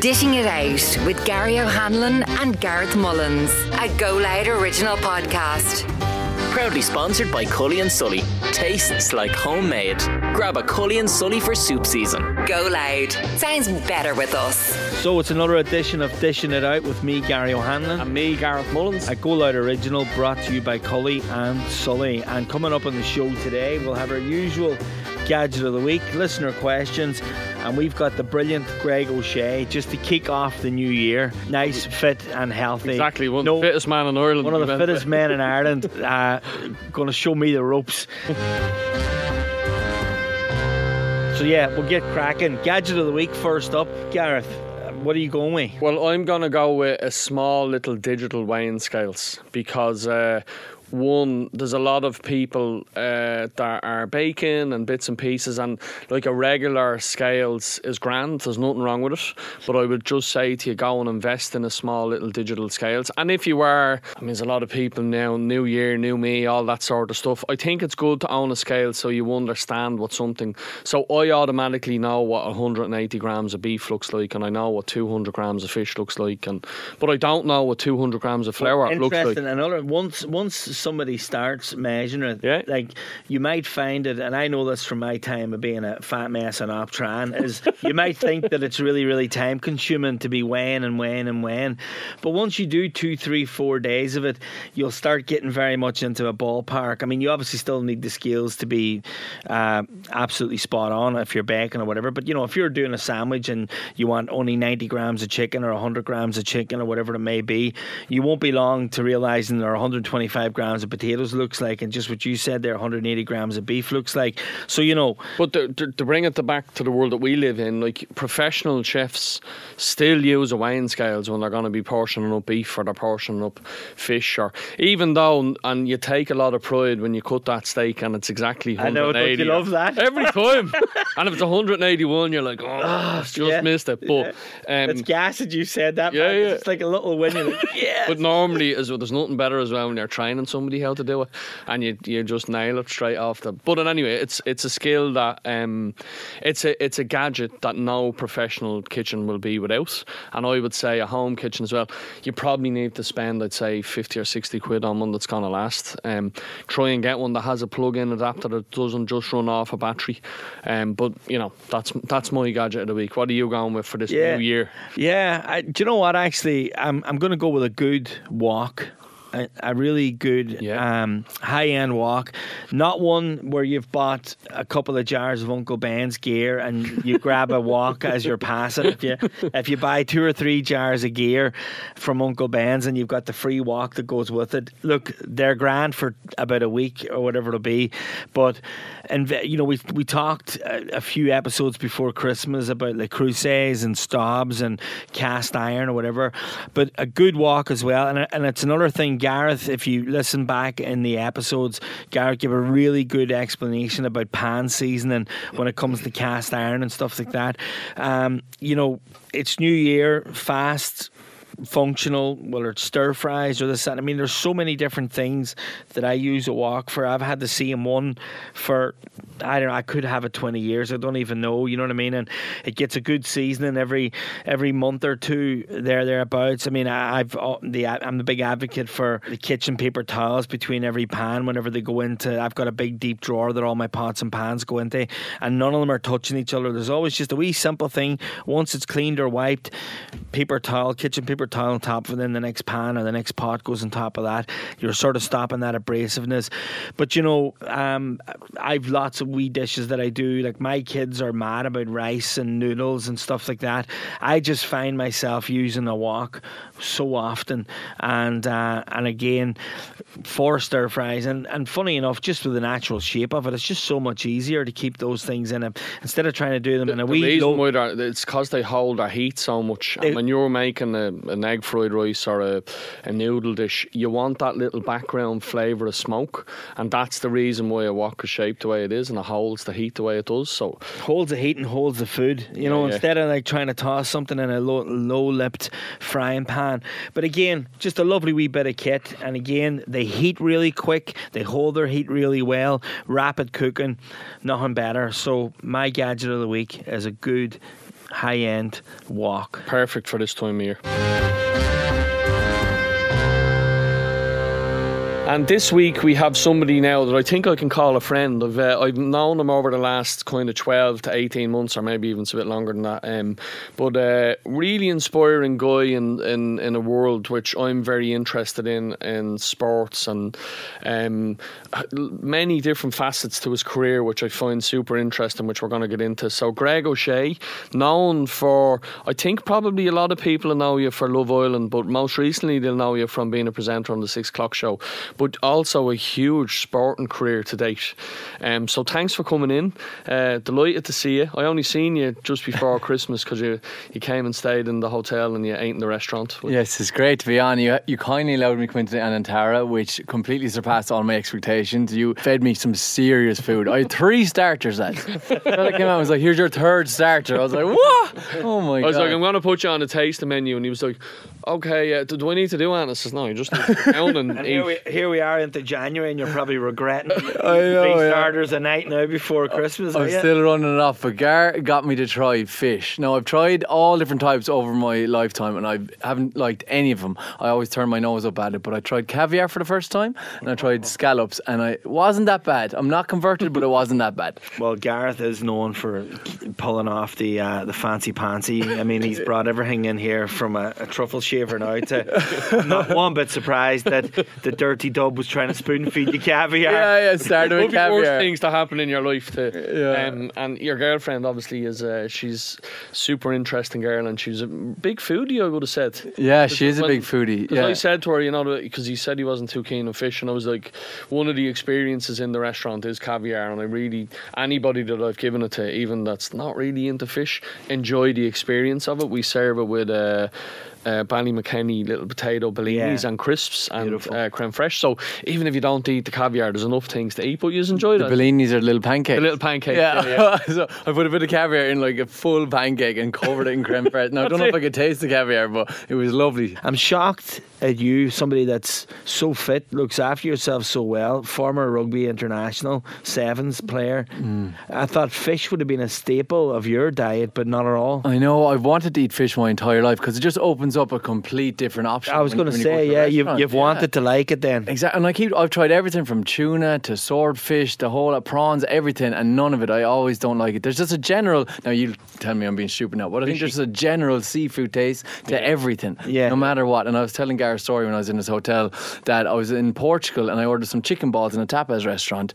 Dishing It Out with Gary O'Hanlon and Gareth Mullins, a Go Loud original podcast. Proudly sponsored by Cully and Sully. Tastes like homemade. Grab a Cully and Sully for soup season. Go Loud. Sounds better with us. So it's another edition of Dishing It Out with me, Gary O'Hanlon. And me, Gareth Mullins. A Go Loud original brought to you by Cully and Sully. And coming up on the show today, we'll have our usual gadget of the week, listener questions, and we've got the brilliant Greg O'Shea just to kick off the new year. Nice, fit, and healthy. Exactly, one of the fittest man in Ireland. One of the fittest men in Ireland. Uh, going to show me the ropes. so yeah, we'll get cracking. Gadget of the week first up, Gareth. What are you going with? Well, I'm going to go with a small little digital weighing scales because uh, one, there's a lot of people uh, that are baking and bits and pieces, and like a regular scales is grand. There's nothing wrong with it, but I would just say to you, go and invest in a small little digital scales. And if you are, I mean, there's a lot of people now, new year, new me, all that sort of stuff. I think it's good to own a scale so you understand what something. So I automatically know what 180 grams of beef looks like, and I know what 200 grams of fish looks like, and but I don't know what 200 grams of flour looks like. Interesting. Another once once somebody starts measuring it, Yeah. like you might find it, and I know this from my time of being a fat mess on Optran, is you might think that it's really really time consuming to be weighing and weighing and weighing, but once you do two, three, four days of it, you'll start getting very much into a ballpark. I mean, you obviously still need the skills to be uh, absolutely spot on if you're baking or whatever, but you know if you're doing a sandwich and you want only 90 grams of chicken or 100 grams of chicken or whatever it may be, you won't be long to realizing there are 125 grams of potatoes looks like, and just what you said there, 180 grams of beef looks like. So you know, But to, to, to bring it back to the world that we live in, like professional chefs still use a weighing scales when they're going to be portioning up beef or they're portioning up fish, or even though, and you take a lot of pride when you cut that steak and it's exactly 180. I know, 180. don't you love that? Every time. and if it's 181, you're like, oh, just yeah, missed it. But um, it's gas that you said that. yeah, man. yeah. It's like a little win. Like, yeah. But normally, as well, there's nothing better as well when you're training somebody how to do it, and you you just nail it straight off the. But anyway, it's it's a skill that um, it's a it's a gadget that no professional kitchen will be without, and I would say a home kitchen as well. You probably need to spend, I'd say, fifty or sixty quid on one that's gonna last. Um, try and get one that has a plug-in adapter that doesn't just run off a battery. Um, but you know that's that's my gadget of the week. What are you going with for this Yeah. new year? Yeah, I, do you know what? Actually, I'm I'm going to go with a good wok. A, a really good Yeah. um, high end wok, not one where you've bought a couple of jars of Uncle Ben's gear and you grab a wok as you're passing. If you if you buy two or three jars of gear from Uncle Ben's and you've got the free wok that goes with it, look, they're grand for about a week or whatever it'll be. But and you know we we talked a, a few episodes before Christmas about like Creusets and Staubs and cast iron or whatever, but a good wok as well. And and it's another thing, Gareth. If you listen back in the episodes, Gareth gave a really good explanation about pan seasoning when it comes to cast iron and stuff like that. Um, you know, it's New Year, fast functional, whether it's stir fries or this. that. I mean, there's so many different things that I use a wok for. I've had the same one for I don't know. I could have it 20 years. I don't even know. You know what I mean? And it gets a good seasoning every every month or two. There thereabouts. I mean, I, I've uh, the I'm the big advocate for the kitchen paper towels between every pan whenever they go into. I've got a big deep drawer that all my pots and pans go into, and none of them are touching each other. There's always just a wee simple thing. Once it's cleaned or wiped, paper towel, kitchen paper towel on top, and then the next pan or the next pot goes on top of that. You're sort of stopping that abrasiveness. But you know, um, I've lots of wee dishes that I do. Like my kids are mad about rice and noodles and stuff like that. I just find myself using a wok so often, and uh, and again for stir fries. And and funny enough, just with the natural shape of it, it's just so much easier to keep those things in it instead of trying to do them in a the wee. reason low- why it's because they hold a heat so much. They- and when you're making a, an egg fried rice or a, a noodle dish, you want that little background flavour of smoke, and that's the reason why a wok is shaped the way it is, and it holds the heat the way it does. So holds the heat and holds the food. You know, yeah. instead of like trying to toss something in a low, low-lipped frying pan. But again, just a lovely wee bit of kit. And again, they heat really quick. They hold their heat really well. Rapid cooking, nothing better. So my gadget of the week is a good high end wok. Perfect for this time of year. And this week we have somebody now that I think I can call a friend. I've uh, I've known him over the last kind of twelve to eighteen months, or maybe even a bit longer than that. Um, but uh, really inspiring guy in, in in a world which I'm very interested in in sports and um, many different facets to his career, which I find super interesting, which we're going to get into. So Greg O'Shea, known for I think probably a lot of people know you for Love Island, but most recently they'll know you from being a presenter on the Six O'clock Show but also a huge sporting career to date. Um, so thanks for coming in. Uh, delighted to see you. I only seen you just before Christmas because you you came and stayed in the hotel and you ate in the restaurant. Yes, it's great to be on. You you kindly allowed me to come into Anantara, which completely surpassed all my expectations. You fed me some serious food. I had three starters. That fella came out and was like, "Here's your third starter." I was like, "What? Oh my god. I god!" was like, I'm going to put you on a tasting menu, and he was like, "Okay, uh, do I need to do anything?" I says, "No, you just need to down and, And eat." here we, here we are into January, and you're probably regretting know, three yeah. starters a night now before Christmas. I'm still running it off, but Gar got me to try fish. Now I've tried all different types over my lifetime, and I haven't liked any of them. I always turn my nose up at it. But I tried caviar for the first time, and I tried scallops, and I it wasn't that bad. I'm not converted, but it wasn't that bad. Well, Gareth is known for pulling off the uh, the fancy pantsy. I mean, he's brought everything in here from a, a truffle shaver now to not one bit surprised that the dirty dub was trying to spoon feed you caviar. Yeah, yeah. Started Would with be worse caviar. things to happen in your life to, Yeah. um, and your girlfriend obviously is uh, she's super interesting girl and she's a big foodie I would have said Yeah, she is a big foodie. Yeah. I said to her, you know, because he said he wasn't too keen on fish, and I was like, one of the experiences in the restaurant is caviar, and I really anybody that I've given it to, even that's not really into fish, enjoy the experience of it. We serve it with uh, uh, Banny McKenny little potato bellinis Yeah. and crisps and uh, creme fraiche. So even if you don't eat the caviar, there's enough things to eat, but you just enjoy the that. bellinis are little pancakes. The little pancake. Yeah, yeah. so I put a bit of caviar in like a full pancake and covered it in creme fraiche. Now I don't know if I could taste the caviar, but it was lovely. I'm shocked at you, somebody that's so fit, looks after yourself so well, former rugby international, sevens player. Mm. I thought fish would have been a staple of your diet, but not at all. I know I've wanted to eat fish my entire life because it just opens up a complete different option. I was going to go say, yeah, you've, you've Yeah. wanted to like it then. Exactly, and I keep. I've tried everything from tuna to swordfish, the whole uh, prawns, everything, and none of it. I always don't like it. There's just a general. Now you tell me I'm being stupid now, but I think there's a general seafood taste to everything, Yeah. no matter what. And I was telling Gar a story when I was in this hotel that I was in Portugal and I ordered some chicken balls in a tapas restaurant.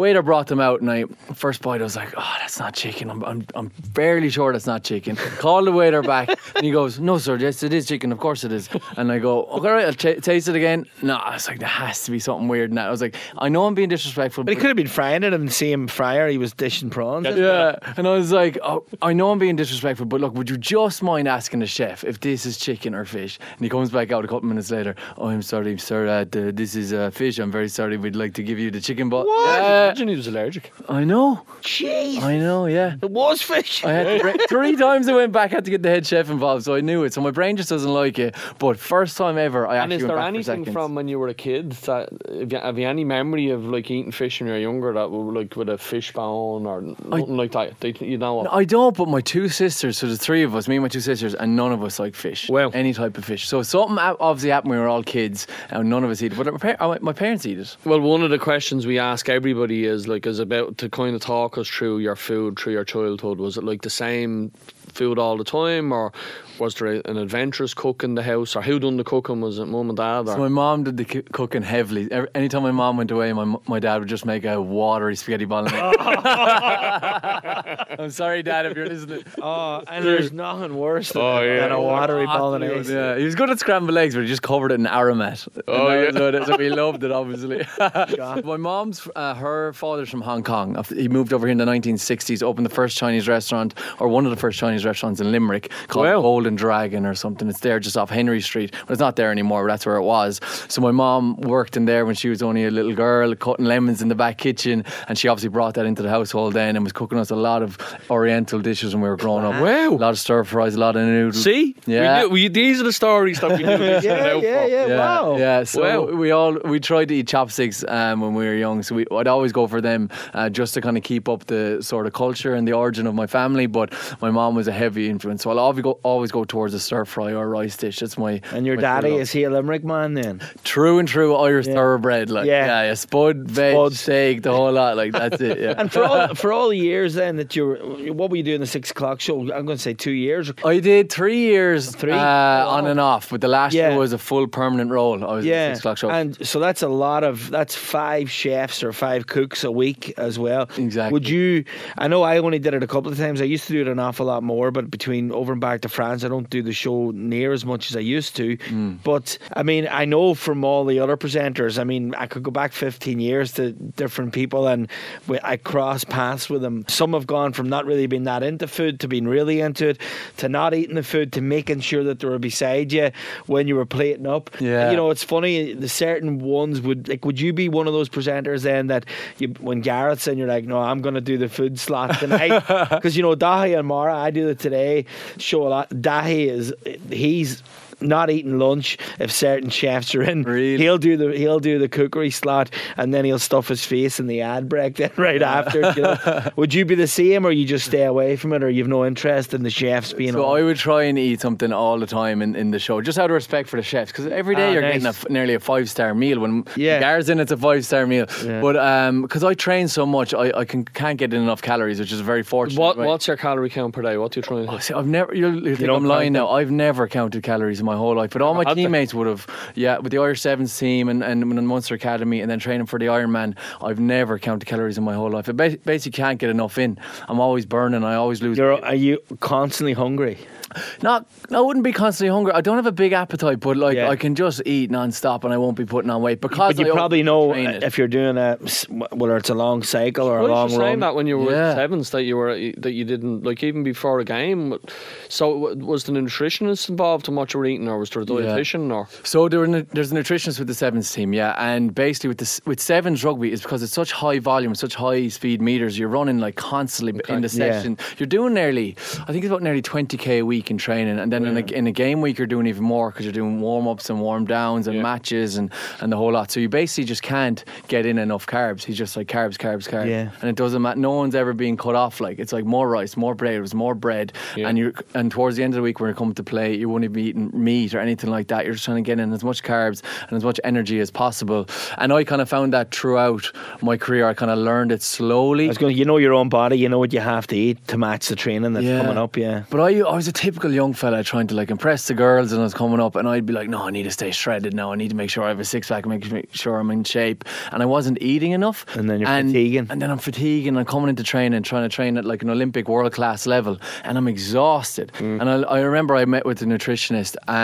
Waiter brought them out, and I first bite I was like, "Oh, that's not chicken. I'm, I'm, I'm fairly sure that's not chicken." Call the waiter back, and he goes, "No, sir. Yes, it is chicken. Of course it is." And I go, "Okay, all right, I'll ch- taste it again." No, I was like, "There has to be something weird in that." I was like, "I know I'm being disrespectful, But he could have been frying it and the same fryer he was dishing prawns. in. yeah, and I was like, oh, I know I'm being disrespectful, but look, would you just mind asking the chef if this is chicken or fish? And he comes back out a couple minutes later. Oh, I'm sorry, sir. Uh, the, this is uh, fish. I'm very sorry. We'd like to give you the chicken ball. I Yeah, imagine he was allergic. I know. Jeez, I know. Yeah. it was fish. I had to bring, three times I went back, had to get the head chef involved, so I knew it. So my brain just doesn't like it. But first time ever, I And actually is went there back for anything seconds. from when you were a kid that have you, have you any memory of like eating fish when you were younger that were like with a fish bone or nothing like that? They, you know, what? I don't, but my two sisters, so the three of us, me and my two sisters, and none of us like fish. Wow. Any type of fish. So something o- obviously happened when we were all kids, and none of us eat it. But our par- my parents eat it. Well, one of the questions we ask everybody is like is about to kind of talk us through your food through your childhood. Was it like the same food all the time, or was there a, an adventurous cook in the house, or who done the cooking? Was it mum and dad? Or? So my mom did the c- cooking heavily. Every, anytime my mom went away, my my dad would just make a watery spaghetti bolognese. I'm sorry, Dad, if you're listening. Oh, and there's nothing worse than, Oh, yeah. than a watery Absolutely, bolognese. Yeah, he was good at scrambled eggs, but he just covered it in aromat. Oh, And that yeah. was it- So we loved it, obviously. My mom's, uh, her father's from Hong Kong. He moved over here in the 1960s, opened the first Chinese restaurant, or one of the first Chinese restaurants in Limerick, called Wow. Golden Dragon or something. It's there just off Henry Street. But it's not there anymore, but that's where it was. So my mom worked in there when she was only a little girl, cutting lemons in the back kitchen, and she obviously brought that into the household then and was cooking us a lot of Oriental dishes when we were growing up. Wow. A lot of stir fries, a lot of noodles. See, Yeah. we knew, we, these are the stories that we knew. this Yeah, about yeah, yeah, wow. Yeah, so Wow. we all we tried to eat chopsticks um, when we were young. So we, I'd always always go for them uh, just to kind of keep up the sort of culture and the origin of my family. But my mom was a heavy influence, so I'll always go, always go towards a stir fry or a rice dish. That's my And your my daddy is he a Limerick man then? true and true Irish thoroughbred. Like Yeah. yeah, yeah, spud, veg, Spud. steak, the whole lot. Like that's it. Yeah. And for all for all the years then that you were, what were you doing the six o'clock show? I'm going to say two years. I did three years Three? Uh, on and off, but the last Yeah. year was a full permanent role. I was Yeah, six o'clock show. and so that's a lot of that's five chefs or five cooks a week as well. Exactly. Would you? I know I only did it a couple of times. I used to do it an awful lot more, but between over and back to France, I don't do the show near as much as I used to. Mm. But I mean, I know from all the other presenters. I mean, I could go back 15 years to different people, and I cross paths with them. Some have gone from not really being that into food to being really into it, to not eating the food, to making sure that they were beside you when you were plating up. Yeah. You know, it's funny. The certain ones would like. Would you be one of those presenters then that you, when Gareth's in, you're like, no, I'm going to do the food slot tonight because you know Dáithí and Maura. I do it today. Show a lot. Dáithí is he's. Not eating lunch if certain chefs are in. Really? He'll do the he'll do the cookery slot and then he'll stuff his face in the ad break then right after. you know. Would you be the same or you just stay away from it or you've no interest in the chefs being So on? I would try and eat something all the time in, in the show, just out of respect for the chefs, because every day Ah, you're nice. getting a f nearly a five star meal. When Yeah. Gar's in, it's a five star meal. Yeah. But because I train so much, I, I can can't get in enough calories, which is very fortunate. What right? What's your calorie count per day? What do you try and hit? See, I've never. You'll, you think don't I'm lying now. I've never counted calories in my whole life, but all my teammates would have. Yeah, with the Irish Sevens team and and in the Munster Academy, and then training for the Ironman, I've never counted calories in my whole life. I ba- basically can't get enough in. I'm always burning. I always lose. You're, are you constantly hungry? Not, I wouldn't be constantly hungry. I don't have a big appetite, but like Yeah. I can just eat non-stop and I won't be putting on weight because But you I probably know if you're doing a whether it's a long cycle or a Well, you long were saying run. that when you were Yeah. sevens that you were that you didn't like even before a game. So w- was the nutritionist involved in what you were eating, or was there a dietitian, or So there, were there's a nutritionist with the sevens team, yeah, and basically with this with sevens rugby is because it's such high volume, such high speed meters. You're running like constantly in the Yeah. session. You're doing nearly, I think it's about nearly 20k a week in training, and then in, a, in a game week you're doing even more because you're doing warm ups and warm downs and Yeah. matches and and the whole lot. So you basically just can't get in enough carbs. He's just like carbs, carbs, carbs, Yeah. and it doesn't matter. No one's ever being cut off. Like it's like more rice, more potatoes, more bread, Yeah. and you and towards the end of the week when you come to play, you won't even be eating meat or anything like that. You're just trying to get in as much carbs and as much energy as possible. And I kind of found that throughout my career. I kind of learned it slowly. I was going. You know your own body. You know what you have to eat to match the training that's coming up. Yeah. But I, I was a typical young fella trying to like impress the girls, and I was coming up, and I'd be like, "No, I need to stay shredded now. I need to make sure I have a six pack, make sure I'm in shape." And I wasn't eating enough, And then you're fatiguing. and then I'm fatiguing. I'm coming into training, trying to train at like an Olympic world class level, and I'm exhausted. Mm. And I, I remember I met with a nutritionist, and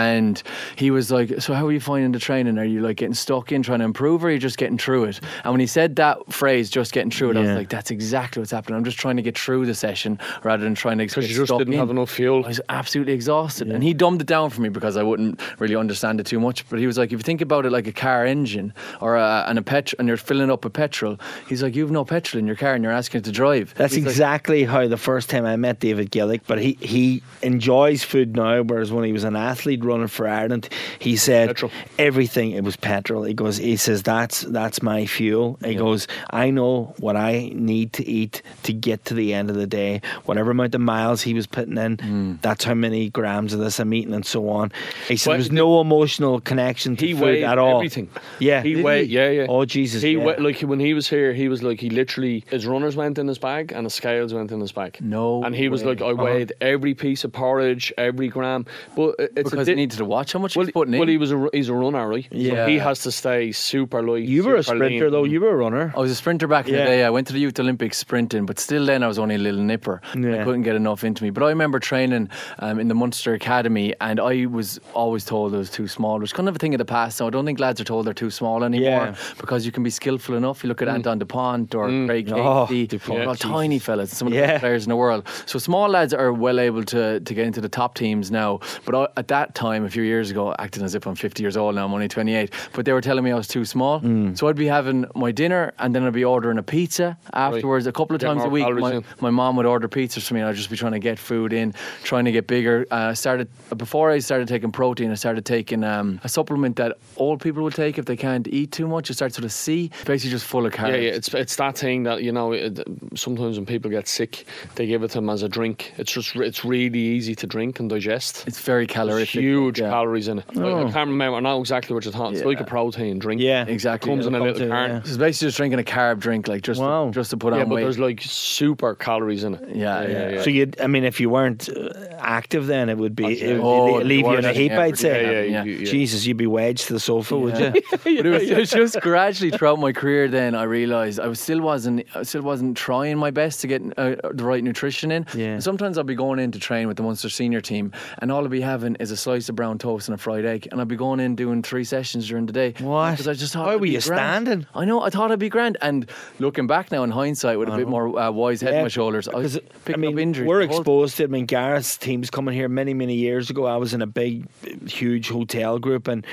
he was like, "So how are you finding the training? Are you like getting stuck in trying to improve, or are you just getting through it?" And when he said that phrase, "Just getting through it," I was like, "That's exactly what's happening. I'm just trying to get through the session rather than trying to because you just didn't in." have enough fuel? I was absolutely exhausted. And he dumbed it down for me because I wouldn't really understand it too much. But he was like, if you think about it like a car engine or a, and a pet and you're filling up with petrol, he's like, you've no petrol in your car and you're asking it to drive. That's He's like, exactly how the first time I met David Gillick, but he, he enjoys food now, whereas when he was an athlete running for Ireland, he said Petrol. everything it was petrol. He goes, he says that's that's my fuel. He goes, I know what I need to eat to get to the end of the day. Whatever amount of miles he was putting in, Hmm. that's how many grams of this I'm eating and so on. He said Well, there's no emotional connection to he food weighed at all. everything. Yeah, he Did weighed. Yeah, yeah. Oh Jesus, He yeah. wa- like when he was here, he was like he literally his runners went in his bag and his scales went in his bag. No and he was like, I weighed every piece of porridge, every gram. But it's because a he di- needed to watch how much well, he's putting in. well, he was a he's a runner, right? So Yeah. he has to stay super light. you were a sprinter lean. though. You were a runner. I was a sprinter back in Yeah. the day. I went to the Youth Olympics sprinting, but still then I was only a little nipper. Yeah. I couldn't get enough into me. But I remember training um, in the Munster Academy, and I was always told I was too small, which is kind of a thing of the past. So I don't think lads are told they're too small anymore Yeah. because you can be skillful enough. You look at Antoine Dupont or Craig Oh, Casey, Dupont, they're all tiny fellas, some of the Yeah. best players in the world. So small lads are well able to, to get into the top teams now. But I, at that time a few years ago, acting as if I'm 50 years old now. I'm only 28, but they were telling me I was too small. Mm. So I'd be having my dinner and then I'd be ordering a pizza afterwards. A couple of times a week, my, my mom would order pizzas for me, and I'd just be trying to get food in, trying to get bigger. Uh, I started before I started taking protein. I started taking um, a supplement that old people would take if they can't eat too much. It starts with a C. Basically just full of carbs. Yeah, yeah, it's it's that thing that you know. It, sometimes when people get sick, they give it to them as a drink. It's just it's really easy to drink and digest. It's very calorific. Huge yeah. calories in it. I- I, can't remember. I know exactly what you're talking. It's like a protein drink. Yeah, Exactly. comes in a little come to, carton. yeah. It's basically just drinking a carb drink, like just Wow. to, just to put Yeah, on but weight. there's like super calories in it. Yeah, yeah, yeah. So you, I mean, if you weren't uh, active, then it would be Okay. it would Oh, leave you in a heap. thing I'd say. Yeah, yeah, Yeah. you- yeah. Jesus, you'd be wedged to the sofa, would you? but it was, it was just gradually throughout my career. Then I realised I was still wasn't I still wasn't trying my best to get uh, the right nutrition in. Yeah. And sometimes I'll be going in to train with the Munster senior team, and all I'll be having is a slice of brown toast and a fried egg, and I'd be going in doing three sessions during the day. What? Because I just thought. Why were you grand. standing? I know. I thought it'd be grand, and looking back now in hindsight, with a bit more uh, wise head on my shoulders, I was Because, picking I mean, up injuries. We're exposed to. I mean, Gareth's team's coming here many, many years ago. I was in a big, huge hotel group, and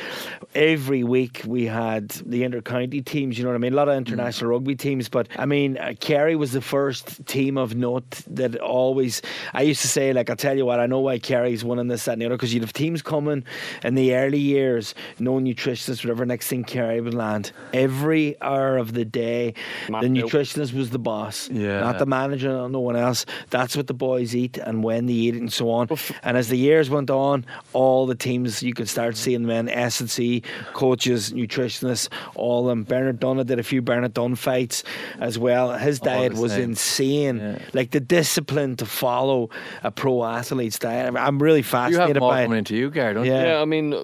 every week we had the inter-county teams. You know what I mean? A lot of international rugby teams, but I mean, uh, Kerry was the first team of note that always. I used to say, like, I'll tell you what, I know why Kerry's winning this, that, and the other, because you'd have teams coming in the early years, no nutritionists, whatever. Next thing, Kerry would land every hour of the day. Mapped the out. nutritionist was the boss, Yeah. not the manager, not no one else. That's what the boys eat and when they eat it and so on. And as the years went on, all the teams you could start seeing them in S and C coaches, nutritionists, all of them. Bernard Dunne did a few Bernard Dunne fights as well. His All diet the was same. insane. Yeah. Like the discipline to follow a pro athlete's diet. I'm really You have fascinated them all by coming it. Into you, Gary, don't you? Yeah. Yeah, I mean,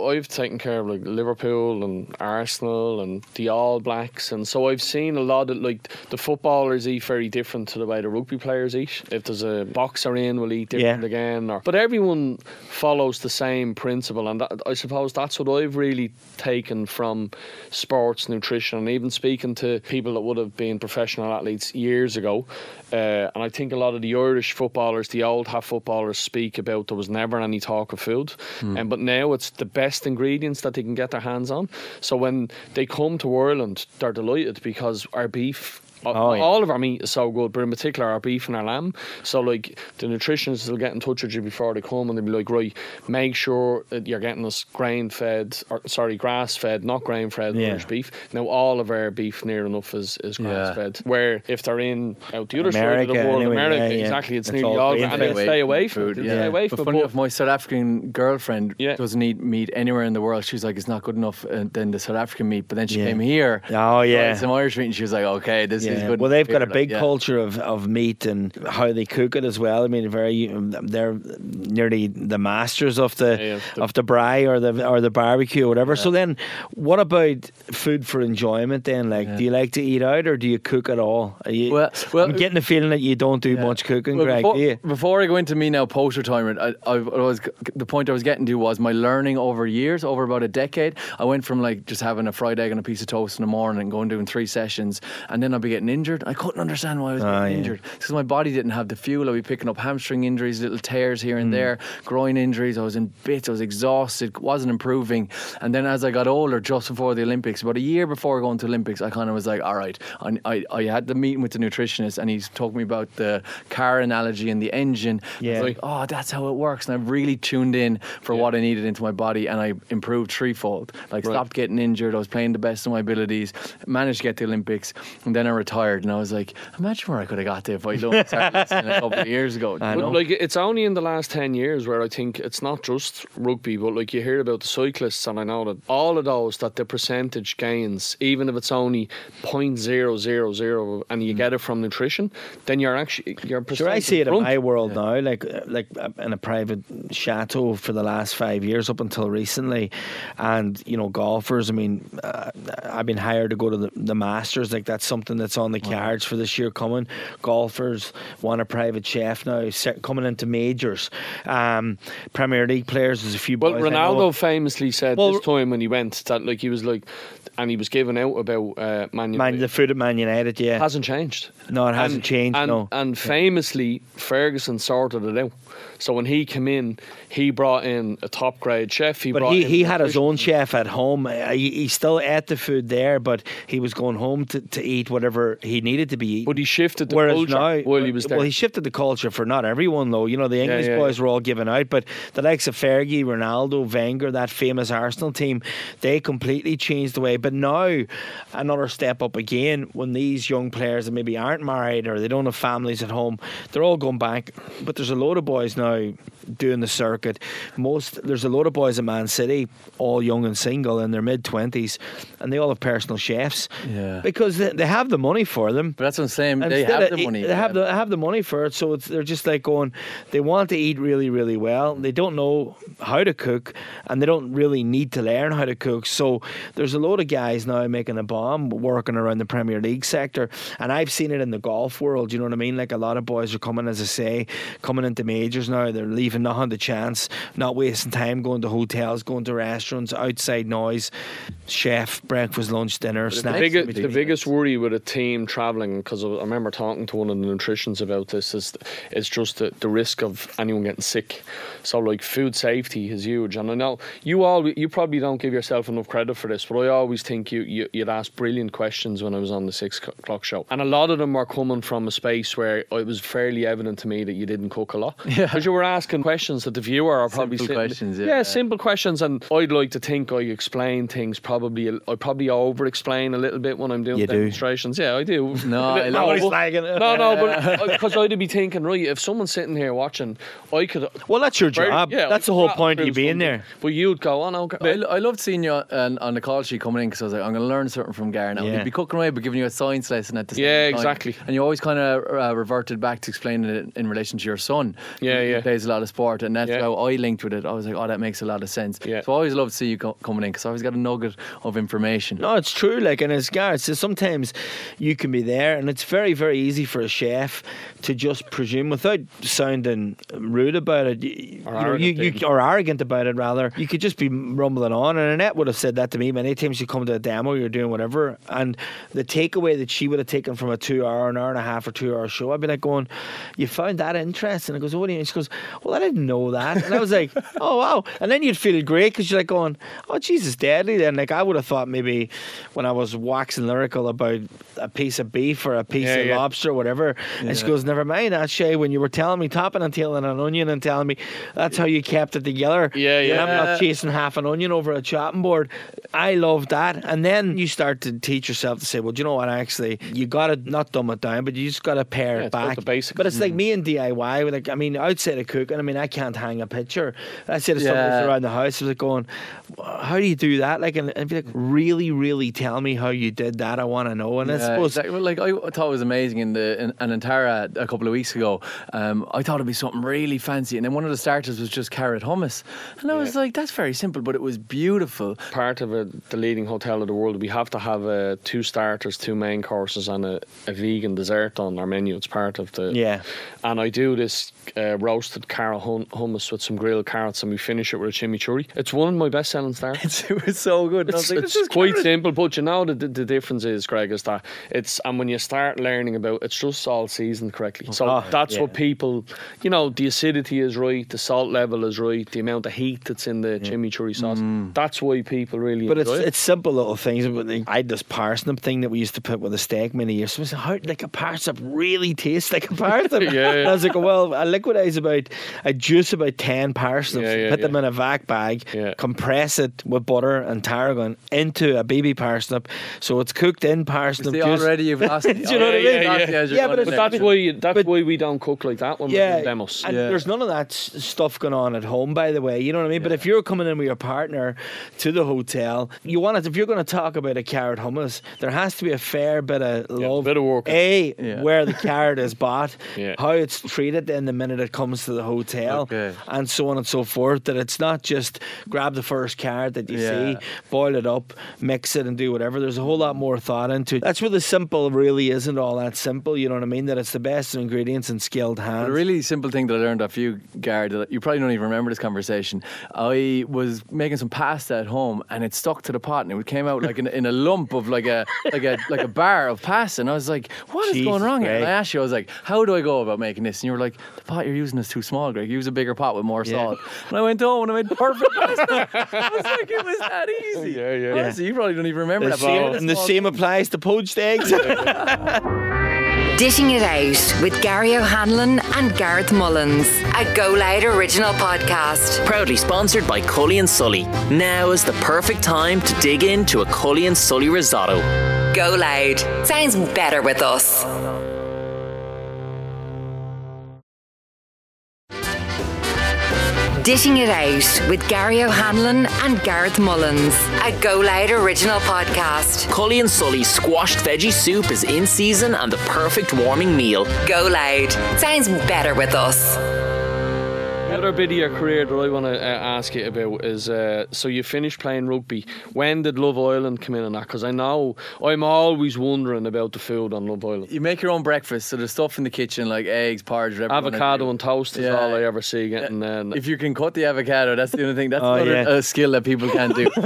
I've taken care of like Liverpool and Arsenal and the All Blacks, and so I've seen a lot of like the footballers eat very different to the way the rugby players eat. If there's a boxer in, we'll eat different Yeah. again. Or, but everyone follows the same principle, and that, I suppose that's what I've really taken from sports nutrition, and even speaking to people that would have been professional athletes years ago. Uh, and I think a lot of the Irish footballers, the old half footballers, speak about there was never any talk of food, Hmm. and but now it's the best ingredients that they can get their hands on. So when they come to Ireland, they're delighted because our beef. Oh, yeah. All of our meat is so good, but in particular our beef and our lamb. So like the nutritionists will get in touch with you before they come, and they'll be like, right, make sure that you're getting us grain fed, or sorry, grass fed, not grain fed Yeah. Irish beef. Now all of our beef near enough is, is Yeah. grass fed. Where if they're in out the other side of the world, anyway, America, yeah, yeah. exactly, it's, It's nearly all all, grain and they stay away from food. it. Yeah. stay away But from it. funny But- enough, my South African girlfriend Yeah. doesn't eat meat anywhere in the world. She's like, it's not good enough uh, than the South African meat. But then she Yeah. came here. Oh, yeah. Some Irish meat, and she was like, okay, this is Yeah. Well, they've got a big yeah. culture of, of meat and how they cook it as well. I mean, very they're nearly the masters of the Yeah. The- of the braai or the or the barbecue or whatever. So then, what about food for enjoyment? Then, like, do you like to eat out or do you cook at all? Are you, Well- well- I'm getting the feeling that you don't do much cooking, Well, Greg. before, before I go into me now post retirement, I, I, I was the point I was getting to was my learning over years, over about a decade. I went from like just having a fried egg and a piece of toast in the morning and going doing three sessions, and then I'd be getting injured. I couldn't understand why I was Ah, getting yeah. injured because my body didn't have the fuel. I'd be picking up hamstring injuries, little tears here and there, groin injuries. I was in bits. I was exhausted, wasn't improving. And then as I got older, just before the Olympics, about a year before going to Olympics, I kind of was like, all right. I, I, I had the meeting with the nutritionist, and he's talking me about the car analogy and the engine. I Yeah. was like, oh, that's how it works. And I've really tuned in for what I needed into my body, and I improved threefold. Like, Right. stopped getting injured. I was playing the best of my abilities, managed to get to the Olympics, and then I retired. And I was like, imagine where I could have got to if I'd done started listening a couple of years ago. I know. But like it's only in the last ten years where I think it's not just rugby, but like you hear about the cyclists, and I know that all of those that the percentage gains, even if it's only 0.000 and you get it from nutrition, then you're actually you're Sure, I see it in front. my world now, like uh, like uh, in a private chateau for the last five years up until recently, and you know golfers. I mean, uh, I've been hired to go to the, the Masters. Like that's something that's that's on the cards for this year coming. Golfers want a private chef now, coming into majors. Um, Premier League players, there's a few Well, Ronaldo famously said Well, this time when he went that like he was like, and he was giving out about uh, Man United. Man, the food at Man United, yeah. hasn't changed. No, it hasn't And- changed, And, no. and famously, Ferguson sorted it out. So when he came in, he brought in a top grade chef. He But brought he, he had his own chef at home. Uh, He, he still ate the food there, but he was going home to, to eat whatever he needed to be eating. But he shifted the Whereas culture now, while he was there. well, he shifted the culture for not everyone though. You know, the English yeah, boys yeah. were all given out, but the likes of Fergie, Ronaldo, Wenger, that famous Arsenal team, they completely changed the way. But now, another step up again when these young players that maybe aren't married or they don't have families at home, they're all going back. But there's a load of boys now doing the circuit. Most there's a lot of boys at Man City, all young and single in their mid twenties, and they all have personal chefs. Yeah. because they, they have the money for them. But that's what I'm saying. And They have the eat- money. They have the have the money for it, so it's, they're just like going. They want to eat really, really well. They don't know how to cook, and they don't really need to learn how to cook. So there's a lot of guys now making a bomb working around the Premier League sector, and I've seen it in the golf world. You know what I mean? Like a lot of boys are coming, as I say, coming into majors now. They're leaving nothing the chance, not wasting time going to hotels, going to restaurants, outside noise, chef, breakfast, lunch, dinner, The, snacks. bigger, everything. the biggest worry with a team travelling, because I remember talking to one of the nutritionists about this, is is just the, the risk of anyone getting sick. So like food safety is huge, and I know you all you probably don't give yourself enough credit for this, but I always think you, you you'd ask brilliant questions when I was on the six o'clock show, and a lot of them were coming from a space where it was fairly evident to me that you didn't cook a lot, Yeah. because you were asking questions that the viewer are probably Simple sitting- questions, yeah, yeah. simple questions, and I'd like to think I explain things probably. I probably over explain a little bit when I'm doing You do. demonstrations. Yeah, I do. No, I love Nobody's but- No, no, but because I'd be thinking, right, if someone's sitting here watching, I could. Well, that's your very- job. yeah, I that's the whole rattle point of through you being there. But you'd go on, okay. I, I loved seeing you on, on the call sheet coming in because I was like, I'm going to learn something from Gary now. Yeah. He'd be cooking away, but giving you a science lesson at the same Yeah, time. Yeah, exactly. And you always kind of uh, reverted back to explaining it in relation to your son. Yeah, He yeah. plays a lot of sport, and that's Yeah. how I linked with it. I was like, oh, that makes a lot of sense. Yeah. So I always love to see you co- coming in because I always got a nugget of information. No, it's true. Like, and as Gareth says, sometimes you can be there, and it's very, very easy for a chef to just presume without sounding rude about it, you, Or you know, you, arrogant, you even. or arrogant about it. Rather, you could just be rumbling on. And Annette would have said that to me many times. You come to a demo, you're doing whatever, and the takeaway that she would have taken from a two-hour, an hour and a half, or two-hour show, I'd be like, going, "You found that interesting?" I goes, "What do you?" mean? She goes, "Well, I didn't know that," and I was like, "Oh wow!" And then you'd feel great because you're like going, "Oh Jesus, deadly!" Then like I would have thought maybe when I was waxing lyrical about a piece of beef or a piece Yeah, of yeah. lobster or whatever, and she goes, "Never mind that, Shay. When you were telling me topping and tailing an onion and telling me that's how you kept it together, Yeah, and I'm not chasing half an onion over a chopping board." I love that, and then you start to teach yourself to say, "Well, do you know what? Actually, you got to not dumb it down, but you just got to pare Yeah, it back." But it's like me and DIY. Like I mean, outside of cooking, I mean, I can't hang a picture. I said to someone Yeah. around the house, I was like going, "How do you do that?" Like, and, and be like, "Really, really tell me how you did that. I want to know." And I suppose exactly. Like I thought it was amazing in the in, in Anantara a couple of weeks ago. Um, I thought it'd be something really fancy, and then one of the starters was just carrot hummus, and I was like, "That's very simple," but it was beautiful. part of a, the leading hotel of the world, we have to have uh, two starters, two main courses, and a, a vegan dessert on our menu. It's part of the Yeah. And I do this uh, roasted carrot hum- hummus with some grilled carrots, and we finish it with a chimichurri. It's one of my best selling starters. it was so good. It's, like, it's "This quite carrot." simple, but you know the, the the difference is, Greg, is that it's and when you start learning about it's just all seasoned correctly. So Oh, that's yeah. what people, you know, the acidity is right, the salt level is right, the amount of heat that's in the chimichurri sauce. Mm. That's why people really. But it's it. it's simple little things. But I had this parsnip thing that we used to put with a steak many years. So I said, how like a parsnip really tastes like a parsnip? Yeah, yeah. And I was like, well, I liquidize about, I juice about ten parsnips, Yeah, yeah, put them in a vac bag, Yeah. compress it with butter and tarragon into a baby parsnip, so it's cooked in parsnip See, juice. already you've lost. Do you know what I mean? you've Yeah, yeah. Yeah, but it's- But that's why that's But- why we don't cook like that when we're Yeah, demos. and Yeah. there's none of that stuff going on at home, by the way. You know what I mean? But if you're coming in with your partner to the hotel, you want to. If you're going to talk about a carrot hummus, there has to be a fair bit of love. bit of work. A Yeah. where the carrot is bought, Yeah. how it's treated in the minute it comes to the hotel, Okay. and so on and so forth. That it's not just grab the first carrot that you Yeah. see, boil it up, mix it, and do whatever. There's a whole lot more thought into it. That's where the simple really isn't all that simple. You know what I mean? That it's the best ingredients and skilled hands. A really simple thing that I learned off you, Gar, that you probably don't even remember this conversation. I was making some pasta at home and it stuck to the pot and it came out like in, in a lump of like a like a like a bar of pasta and I was like, what is Jesus, going wrong here? And I asked you, I was like, how do I go about making this? And you were like, the pot you're using is too small, Greg. Use a bigger pot with more Yeah. salt. And I went home and I made perfect pasta. I was like, it was that easy. Yeah, yeah. Honestly, you probably don't even remember The that. same, and the same applies to poached eggs. Dishing It Out with Gary O'Hanlon and Gareth Mullins, a Go Loud original podcast. Proudly sponsored by Cully and Sully. Now is the perfect time to dig into a Cully and Sully risotto. Go Loud. Sounds better with us. Dishing It Out with Gary O'Hanlon and Gareth Mullins, a Go Loud original podcast. Cully and Sully's squashed veggie soup is in season and the perfect warming meal. Go Loud. Sounds better with us. The other bit of your career that I want to uh, ask you about is uh, so you finished playing rugby. When did Love Island come in on that? Because I know I'm always wondering about the food on Love Island. You make your own breakfast, so there's stuff in the kitchen like eggs, porridge, whatever. you wanna Avocado do. and toast is Yeah. all I ever see getting. Uh, If you can cut the avocado, that's the only thing. That's Oh, another yeah. uh, skill that people can't do.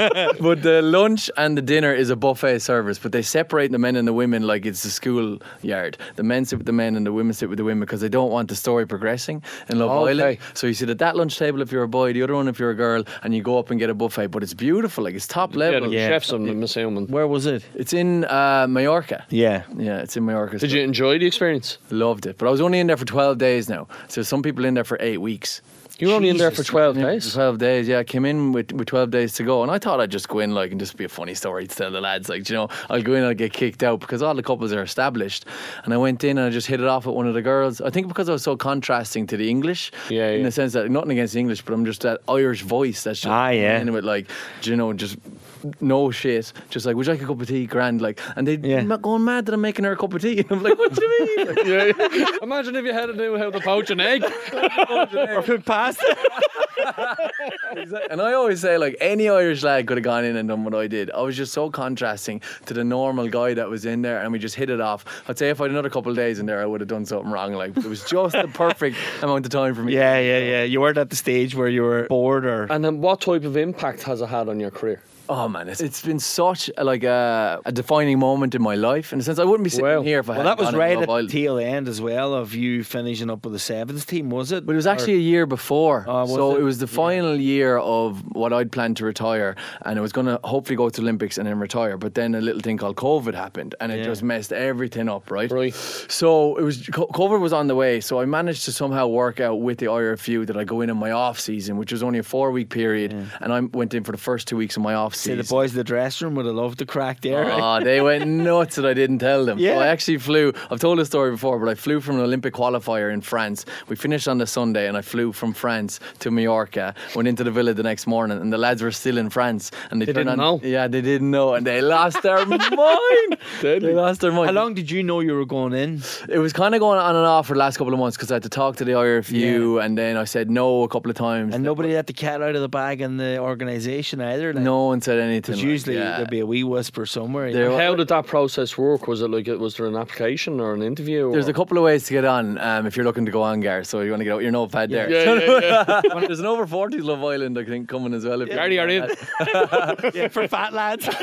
but the lunch and the dinner is a buffet service, but they separate the men and the women like it's the school yard. The men sit with the men and the women sit with the women because they don't want the story progressing in Love Okay. Island. So you sit at that lunch table if you're a boy, the other one if you're a girl, and you go up and get a buffet. But it's beautiful, like it's top yeah, level. the Yeah. chefs, I'm assuming. Where was it? It's in uh, Mallorca. Yeah. Yeah, it's in Mallorca. Did so- you enjoy the experience? Loved it, but I was only in there for 12 days now. So some people in there for eight weeks. You were only in there for Jesus. 12 Yeah, days. 12 days, yeah. I came in with, with 12 days to go. And I thought I'd just go in like and just be a funny story to tell the lads. Like, you know, I'll go in, I'll get kicked out because all the couples are established. And I went in and I just hit it off with one of the girls. I think because I was so contrasting to the English. Yeah, In yeah. the sense that, nothing against the English, but I'm just that Irish voice that's just. Ah, yeah. In with like, do you know, just no shit. Just like, would you like a cup of tea? Grand. Like, and they Yeah. are going mad that I'm making her a cup of tea. And I'm like, what do you mean? Like, yeah, yeah. Imagine if you had to know how to poach an egg. Or pasta? Exactly. And I always say, like, any Irish lad could have gone in and done what I did. I was just so contrasting to the normal guy that was in there, and we just hit it off. I'd say if I had another couple of days in there, I would have done something wrong. Like, it was just the perfect amount of time for me. Yeah, yeah, yeah. You weren't at the stage where you were bored or. And then what type of impact has it had on your career? Oh man, it's, it's been such a, like a, a defining moment in my life. In a sense, I wouldn't be sitting Wow. here if I Well, that was right at the tail end as well of you finishing up with the sevens team, was it? But it was actually a year before. Oh, so it? it? was the final year of what I'd planned to retire. And I was going to hopefully go to the Olympics and then retire. But then a little thing called COVID happened and it Yeah. just messed everything up, right? Right. So it was COVID was on the way. So I managed to somehow work out with the IRFU that I go in in my off season, which was only a four week period. And I went in for the first two weeks of my off See, season. the boys in the dressing room would have loved the crack there. Oh, they went nuts that I didn't tell them. Yeah. So I actually flew. I've told this story before, but I flew from an Olympic qualifier in France. We finished on the Sunday, and I flew from France to Mallorca. Went into the villa the next morning, and the lads were still in France, and they, They didn't on, know? Yeah, they didn't know, and they lost their mind. Did they they? lost their mind. How long did you know you were going in? It was kind of going on and off for the last couple of months because I had to talk to the IRFU, and then I said no a couple of times. And nobody let the cat out of the bag in the organisation either. Like, no one said anything. Because like, usually yeah. there'd be a wee whisper somewhere. you There How did that process work? Was it like it was there an application or an interview? There's or? a couple of ways to get on um, if you're looking to go on, Gar. So you want to get out your notepad there. Yeah, yeah, yeah. There's an over 40s Love Island, I think, coming as well. If Gary, are in. yeah, for fat lads.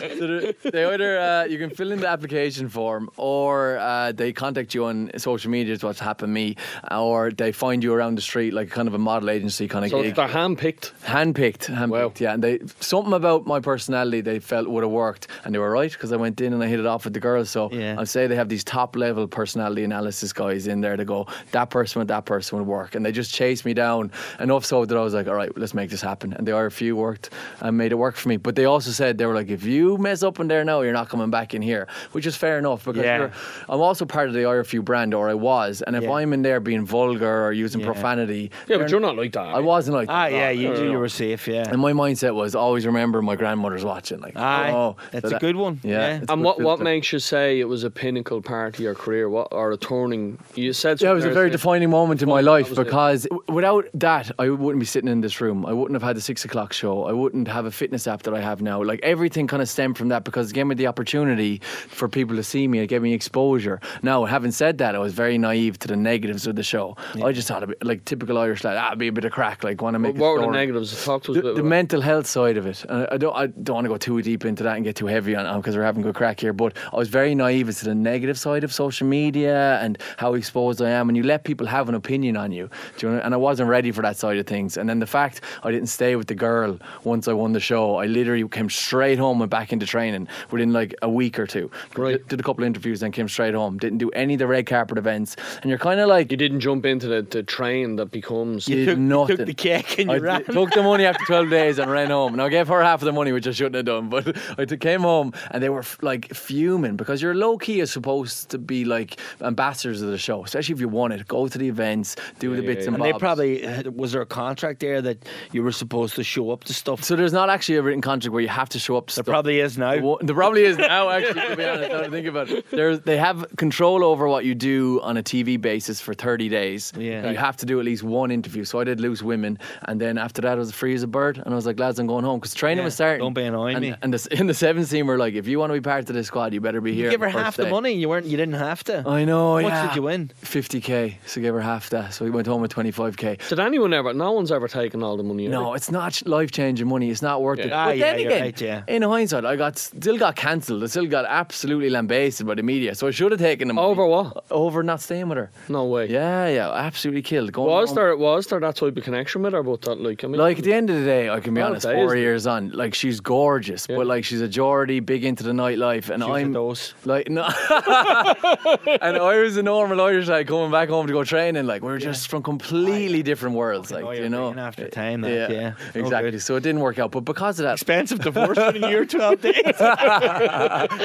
So they either uh, you can fill in the application form, or uh, they contact you on social media. Is what's happened to me, or they find you around the street, like kind of a model agency kind of So gig. they're handpicked. Handpicked, handpicked, Wow. yeah. And they something about my personality they felt would have worked, and they were right because I went in and I hit it off with the girls. So Yeah. I'd say they have these top level personality analysis guys in there to go that person with that person would work, and they just chased me down enough so that I was like, all right, let's make this happen. And the RFU worked and made it work for me. But they also said they were like, if you mess up in there now, you're not coming back in here, which is fair enough because Yeah. you're, I'm also part of the RFU brand, or I was, and if Yeah. I'm in there being vulgar or using profanity, Yeah, but you're not like that. I wasn't like ah, that. yeah, you, you were safe, yeah. and my my mindset was always remember my grandmother's watching. Like, Aye, oh, that's so a that- good one. Yeah. Yeah. And what, what makes you say it was a pinnacle part of your career? What or a turning? You said Yeah, it was a very defining moment in my life that was it. because without that, I wouldn't be sitting in this room. I wouldn't have had the six o'clock show. I wouldn't have a fitness app that I have now. Like everything kind of stemmed from that because it gave me the opportunity for people to see me. It gave me exposure. Now, having said that, I was very naive to the negatives of the show. I just thought, a bit, like typical Irish lad, ah, it'd be a bit of crack. Like, want to make What, a were the negatives? Talk to us The, a bit the about mental health side of it. And I don't, I don't want to go too deep into that and get too heavy on because um, we're having a good crack here. But I was very naive as to the negative side of social media and how exposed I am. And you let people have an opinion on you. Do you know? And I wasn't ready for that side of things. And then the fact I didn't stay with the girl once I won the show, I literally came straight home and back into training within like a week or two. Right. Did, did a couple of interviews and came straight home. Didn't do any of the red carpet events. And you're kind of like, You didn't jump into the, the train that becomes. You You did took, you nothing. took the cake and you I ran. took the money after 12 days and ran home. And I gave her half of the money, which I shouldn't have done. But I came home and they were f- like fuming because you're low key is supposed to be like ambassadors of the show, especially if you want it. Go to the events, do the bits yeah. and and they probably uh, was there a contract there that you were supposed to show up to stuff. So there's not actually a written contract where you have to show up to there stuff. probably is now. There probably is now, actually, to be honest, now to think about it. There's, they have control over what you do on a TV basis for 30 days. Yeah. You have to do at least one interview. So I did Loose Women. And then after that, I was free as a bird. And I was like, lads, I'm going home. Because training Yeah, was starting. don't be annoying and, me. And the, in the seventh team, we're like, if you want to be part of this squad, you better be here. you give her on first half the money. You weren't. You didn't have to. I know, How much yeah. did you win? 50k. So give her half that. So we went home with 25k. Did anyone ever? No one's ever taken all the money. have No, it's not life changing money. It's not worth it. Ah, but yeah, then you're again, right, yeah. in hindsight, I got still got cancelled. I still got absolutely lambasted by the media. So I should have taken them? Over what? over not staying with her. No way. Yeah, yeah, absolutely killed. Going Was home- there was there that type of connection with her? But that like I mean, Like at the end of the day, I can be honest. it Four years on, like she's gorgeous, Yeah. but like she's a Geordie, big into the nightlife, and She was a I'm like no. and I was a normal Irish lad coming back home to go training. Like we were just from completely different worlds. Like you know, after time, that, yeah. No oh, exactly. good. So it didn't work out, but because of that, Expensive divorce in a year, twelve days.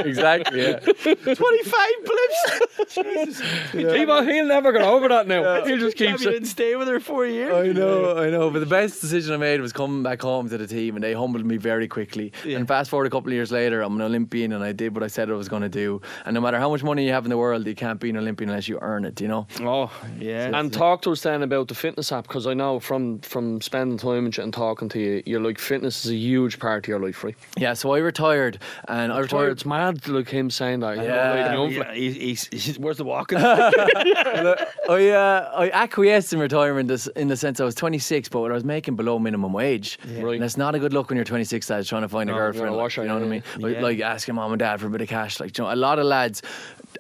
exactly. Yeah. Twenty-five blips. Jesus. On, he'll never get over that now. He'll just keep You didn't stay with her four years. I know, I know. But the best decision I made was coming back home to the team, and they humbled me very quickly. Yeah. And fast forward a couple of years later, I'm an Olympian, and I did what I said I was going to do. And no matter how much money you have in the world, you can't be an Olympian unless you earn it. You know. Oh, yeah. And talk to us then about the fitness app because I know from from spending time and talking to you, you're like fitness is a huge part of your life, right? Yeah. So I retired, and I retired. It's mad, like him saying that. You know, Yeah. like, yeah, he's, he's, he's, where's the walking? I uh, I acquiesced in retirement in the sense I was 26, but I was making below minimum wage. Right. And it's not a good look when you're 26 lads trying to find No, a a girlfriend. Like, you know what I yeah, mean? Like, yeah. like asking mom and dad for a bit of cash. Like, you know, a lot of lads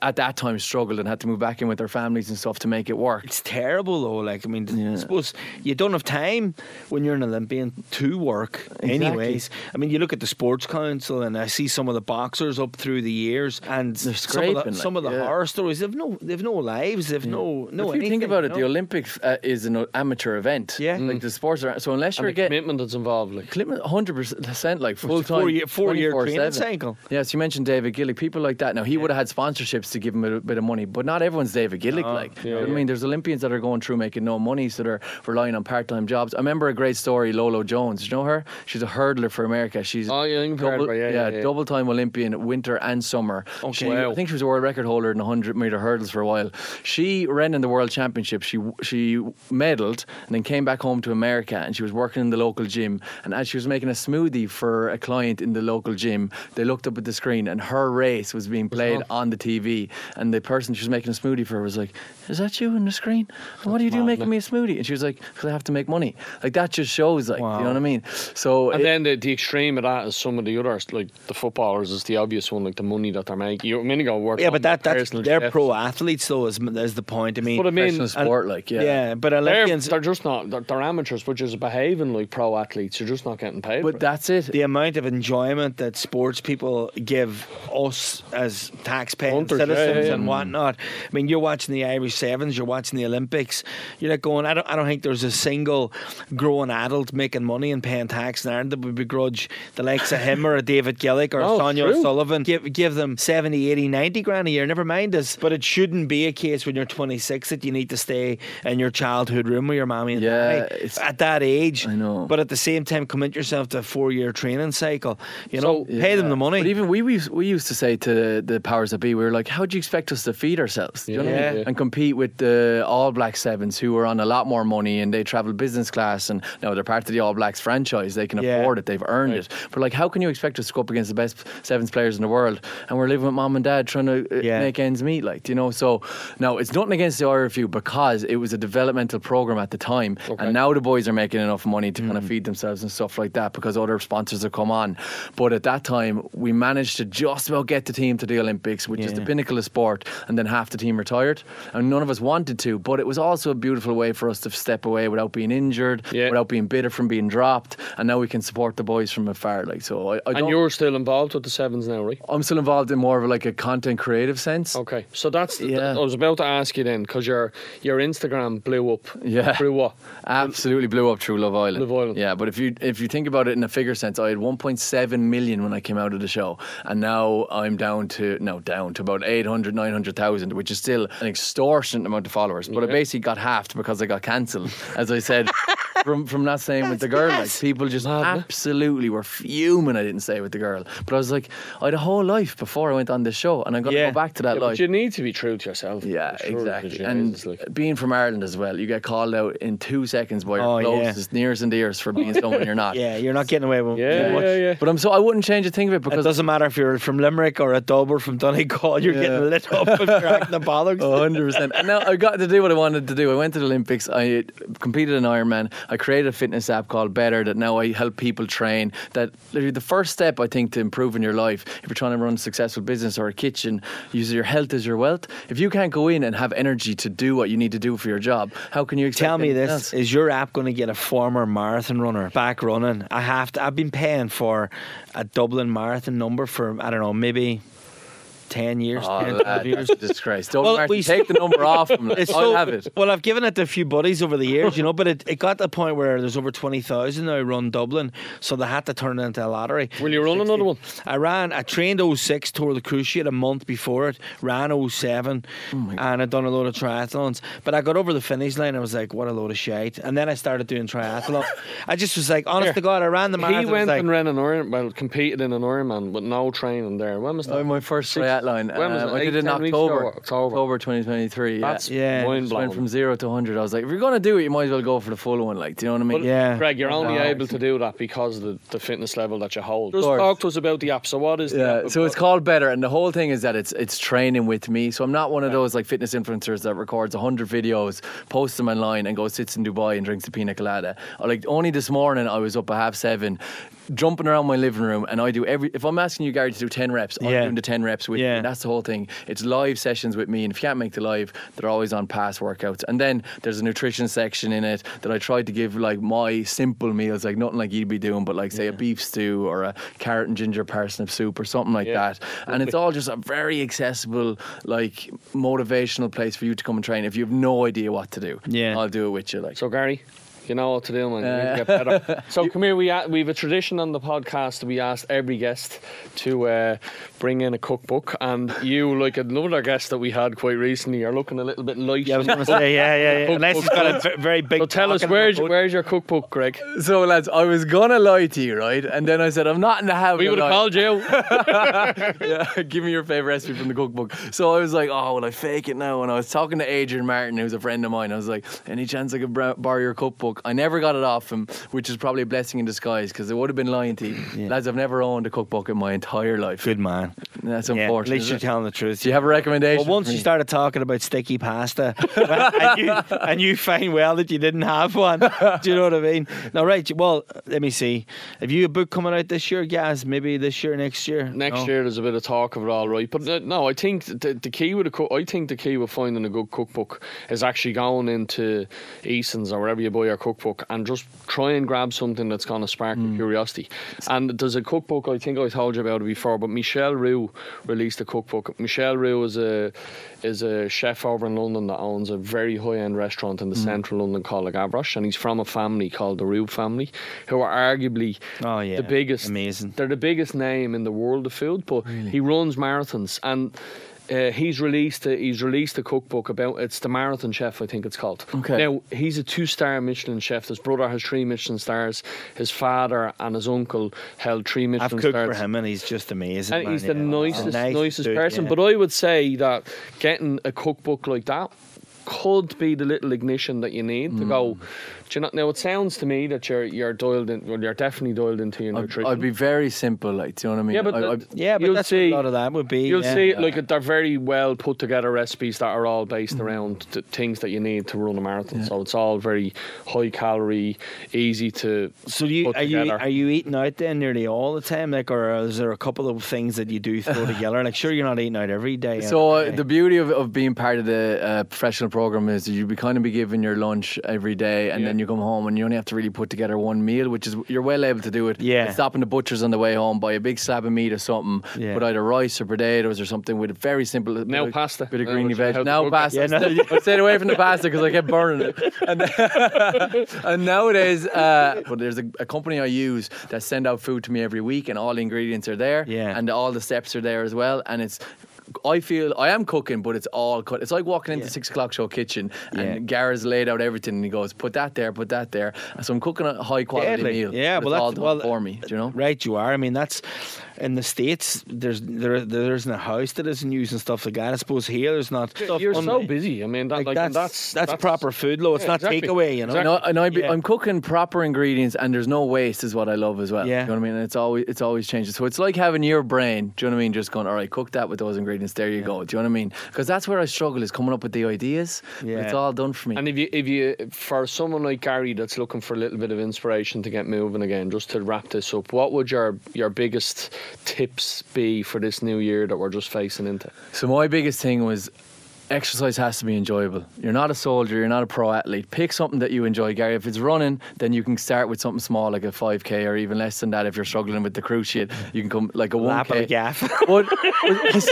at that time struggled and had to move back in with their families and stuff to make it work. It's terrible though. Like I mean, Yeah. I suppose you don't have time when you're an Olympian to work. Anyways, I mean, you look at the sports council, and I see some of the boxers up through the years, and They're some of the, scraping, some of the yeah. horror stories. They've no, they've no lives. They've no, no. if you think about it, you the? Olympics uh, is an amateur event. Yeah. like the sports are. So unless And you're the getting commitment that's involved, like. hundred percent like full time, four year- four year training cycle. Yes, you mentioned David Gillick, people like that. Now he would have had sponsorships to give him a bit of money, but not everyone's David Gillick. like, you know what I mean, there's Olympians that are going through making no money, so they're relying on part-time jobs. I remember a great story, Lolo Jones. You know her? She's a hurdler for America. She's Oh, yeah, double, yeah, yeah, yeah. double-time Olympian, winter and summer. She, Wow. I think she was a world record holder in 100 meter hurdles for a while. She ran in the world championship. She she medaled and then came back home to America and she was working in the local gym. And as she was making a smoothie for a client in the local gym, they looked up at the screen and her race was being played on the TV. And the person she was making a smoothie for was like, "Is that you on the screen? And what do you do making me a smoothie?" And she was like, "Because I have to make money." Like that just shows, like you know what I mean. So And it- then the, the extreme of that is some of the others, like the footballers, is the obvious one, like the money that they're making. You a minute ago work. Yeah, but that that's personal they're chefs. pro athletes though. Is, is the point? I mean, But I mean, professional sport, like yeah. yeah, but they're, they're just not. They're, they're amateurs, but just behaving like pro athletes. You're just not getting paid. But that's it. the amount of enjoyment that sports people give us as taxpaying Hunters. Citizens Yeah, yeah, yeah. and whatnot. I mean, you're watching the Irish Sevens, you're watching the Olympics. You're not going, I don't, I don't think there's a single grown adult making money and paying tax in Ireland that would begrudge the likes of him or a David Gillick or Oh, Sonia. O'Sullivan. Give, give them 70, 80, 90 grand a year, never mind us. But it shouldn't be a case when you're 26 that you need to stay in your childhood room with your mommy and Yeah, at that age. I know. But at the same time, commit yourself to a four year training cycle. You know, So- pay them the money. But even we, we we used to say to the powers that be, we were like, "How do you expect us to feed ourselves? You know I mean? Yeah. And compete with the All Black Sevens, who are on a lot more money and they travel business class, and now they're part of the All Blacks franchise. They can Yeah. afford it. They've earned it. But like, how can you expect us to go up against the best Sevens players in the world, and we're living with mom and dad trying to uh, make ends meet? Like, do you know? So now it's nothing against the RFU because it was a developmental program at the time, Okay. and now the boys are making enough money to Mm. kind of feed themselves and stuff like that because other sponsors have come on. But at that time, we managed to just about get the team to the Olympics, which is the Yeah. Pinnacle of sport, and then half the team retired. And none of us wanted to, but it was also a beautiful way for us to step away without being injured, Yeah. without being bitter from being dropped, and now we can support the boys from afar. Like so, I, I And you're still involved with the sevens now, right? I'm still involved in more of like a content creative sense. Okay, so that's. Yeah. I was about to ask you then because your your Instagram blew up. Yeah. Through what? Absolutely blew up through Love Island. Love Island. Yeah, but if you if you think about it in a figure sense, I had 1.7 million when I came out of the show, and now I'm down to no down to about 800, 900,000, which is still an extortionate amount of followers. But I basically got halved because I got cancelled, as I said. From, from not saying with the girl, like people just Mad, eh? absolutely were fuming. I didn't say with the girl, but I was like, I had a whole life before I went on this show, and I'm going to Yeah. go back to that Yeah, life. but you need to be true to yourself. Yeah, Sure, exactly. And like- being from Ireland as well, you get called out in two seconds by your Oh, yeah. closest nears and dears for being someone you're not. yeah, you're not getting away with yeah, much. yeah, yeah. But I'm so I wouldn't change a thing of it because It doesn't matter if you're from Limerick or a or from Donegal, you're Yeah. Getting lit up if you're the bollocks. Oh, 100%. And now I got to do what I wanted to do. I went to the Olympics. I competed in Ironman. I created a fitness app called BETTR that now I help people train. That literally the first step, I think, to improving your life, if you're trying to run a successful business or a kitchen, use your health as your wealth. If you can't go in and have energy to do what you need to do for your job, how can you expect Tell me this: else? Is your app going to get a former marathon runner back running? I have to. I've been paying for a Dublin marathon number for I don't know, maybe ten years, Oh, 10, lad, 12 years. a disgrace. Don't Well, we- take the number off. It's I'll so- have it. Well, I've given it to a few buddies over the years, you know, but it, it got to the point where there's over 20,000 now run Dublin, so they had to turn it into a lottery. Will you run another one? I ran, I trained 06, tore the cruciate a month before it, ran 07, Oh and I'd done a load of triathlons. But I got over the finish line, I was like, what a load of shite. And then I started doing triathlon. I just was like, honest Here. to God, I ran the marathon. He went like, and ran an Iron, well, competed in an Ironman with no training there. When was oh, that? Oh, my first Six- triathlon. When was um, it? I did Eight, it in 10 weeks October. ago? October. 2023. Yeah. That's Yeah. mind Just blowing. went from zero to 100. I was like, if you're going to do it, you might as well go for the full one. Like, do you know what I mean? But Yeah. Greg, you're only Wow. able to do that because of the, the fitness level that you hold. Just course. talk to us about the app. So what is the Yeah, app so it's about? called BETTR, and the whole thing is that it's it's training with me. So I'm not one of those like fitness influencers that records hundred videos, posts them online, and goes sits in Dubai and drinks a pina colada. Or, Like only this morning, I was up at half seven, jumping around my living room, and I do every. If I'm asking you, Gary, to do ten reps, I'm Yeah. doing the ten reps with you. Yeah. And that's the whole thing. It's live sessions with me, and if you can't make the live, they're always on past workouts. And then there's a nutrition section in it that I try to give like my simple meals, like nothing like you'd be doing, but like say a beef stew or a carrot and ginger parsnip soup or something like Yeah. that. And it's all just a very accessible, like motivational place for you to come and train. If you have no idea what to do, Yeah. I'll do it with you. Like So Gary, you know what to do, man. You need to Uh, get better. so come here. We we have a tradition on the podcast. that We ask every guest to uh, bring in a cookbook, and you, like another guest that we had quite recently, are looking a little bit light. yeah, I was going to say, yeah, yeah, yeah. Unless he's got a very big. So tell us where's where's your cookbook, Greg? so, lads, I was gonna lie to you, right? And then I said I'm not in the habit. We would have called you. yeah, give me your favorite recipe from the cookbook. So I was like, oh, will I fake it now? And I was talking to Adrian Martin, who's a friend of mine. I was like, any chance I could borrow your cookbook? I never got it off him, which is probably a blessing in disguise because it would have been lying to you. Lads, I've never owned a cookbook in my entire life. Good man. That's Yeah, at least you're telling the truth. Do you have a recommendation? Well, once you started talking about sticky pasta, and, you, and you find well that you didn't have one. Do you know what I mean? Now, right. Well, let me see. Have you a book coming out this year, Gaz? Maybe this year, next year. Next No? year, there's a bit of talk of it, all right. But uh, no, I think the, the key with a cook, I think the key with finding a good cookbook is actually going into Eason's or wherever you buy your cookbook and just try and grab something that's going to spark Mm. your curiosity. And there's a cookbook I think I told you about it before, but Michel Roux released a cookbook. Michel Roux is a is a chef over in London that owns a very high end restaurant in the central London called Gavroche, and he's from a family called the Roux family, who are arguably Oh, yeah. the biggest. Amazing. They're the biggest name in the world of food, but he runs marathons and. Uh, he's released a, he's released a cookbook about it's the marathon chef I think it's called. Okay. Now he's a two star Michelin chef. His brother has three Michelin stars. His father and his uncle held three Michelin I've cooked stars. for him, and he's just amazing. And man, he's the yeah. nicest, Nice nicest dude, person. yeah. But I would say that getting a cookbook like that could be the little ignition that you need to Mm. go. Do you know, now it sounds to me that you're you're dialed in. Well, you're definitely dialed into your I'd, nutrition. I'd be very simple, like, do you know what I mean? yeah, but I, I, the- yeah, but you'll that's see, a lot of that would be. You'll yeah. see, like they're very well put together recipes that are all based Mm-hmm. around the things that you need to run a marathon. So it's all very high calorie, easy to. So you put are you are you eating out then nearly all the time, like, or is there a couple of things that you do throw together? Like, sure, you're not eating out every day. So uh, the beauty of, of being part of the uh, professional program is that you be kind of be given your lunch every day, and Yeah. then you come home and you only have to really put together one meal, which is you're well able to do it. Yeah. Stopping the butchers on the way home, buy a big slab of meat or something, Yeah. put either rice or potatoes or something with a very simple bit Now of- pasta. bit of greeny which veg. to Now pasta. Yeah, no. I stayed away from the pasta because I kept burning it. And, and nowadays, uh, but there's a, a company I use that send out food to me every week, and all the ingredients are there, Yeah. and all the steps are there as well, and it's. I feel I am cooking, but it's all cut. It's like walking into Yeah. six o'clock show kitchen, Yeah. and Gareth's laid out everything, and he goes, "Put that there, put that there." So I'm cooking a high quality meal. Yeah, well, it's all that's- well, for me. Do you know? Right, you are. I mean, that's in the states. There's there there isn't a house that isn't using stuff like that. I suppose here there's not. You're on so busy. I mean, that, Like, like, that's, that's, that's proper food, though. It's Yeah, not exactly. takeaway. You know. Exactly. No, and I be, Yeah. I'm cooking proper ingredients, and there's no waste, is what I love as well. Yeah. you know what I mean. And it's always it's always changing. So it's like having your brain. Do you know what I mean? Just going, all right, cook that with those ingredients. There you go. Do you know what I mean? Because that's where I struggle is coming up with the ideas. Yeah. it's all done for me. And if you, if you, for someone like Gary that's looking for a little bit of inspiration to get moving again, just to wrap this up, what would your your biggest tips be for this new year that we're just facing into? So my biggest thing was exercise has to be enjoyable. You're not a soldier, you're not a pro athlete. Pick something that you enjoy, Gary. If it's running, then you can start with something small like a 5k or even less than that if you're struggling with the cruciate. You can come like a Lap of a 1k. gaff. But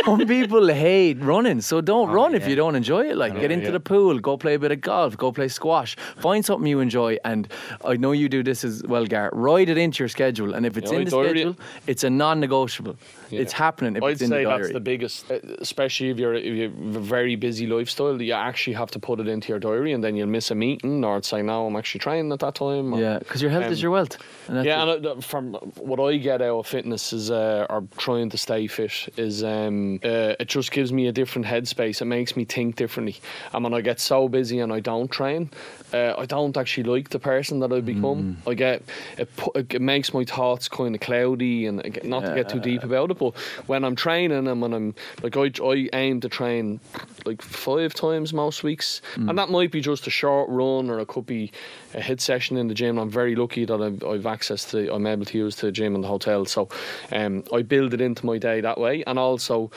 some people hate running, so don't oh, run if Oh, you don't enjoy it. Like, oh, get into yeah. the pool, go play a bit of golf, go play squash. Find something you enjoy, and I know you do this as well, Gary. Write it into your schedule, and if it's Yeah, in the diary it. schedule, it's a non-negotiable. It's happening if I'd it's say the that's the biggest, especially if you're, if you have a very busy lifestyle. You actually have to put it into your diary, and then you'll miss a meeting, or it's like, no, I'm actually training at that time. or- yeah, because your health Um, is your wealth. And yeah, it. and uh, from what I get out of fitness is, uh, or trying to stay fit, is um, uh, it just gives me a different headspace. It makes me think differently. And when I get so busy and I don't train, uh, I don't actually like the person that I become. I get it, it makes my thoughts kind of cloudy, and get- not to get too deep about it. But when I'm training and when I'm like, I, I aim to train like five times most weeks, and that might be just a short run or it could be a hit session in the gym. I'm very lucky that I've, I've access to, I'm able to use the gym in the hotel, so um, I build it into my day that way, and also.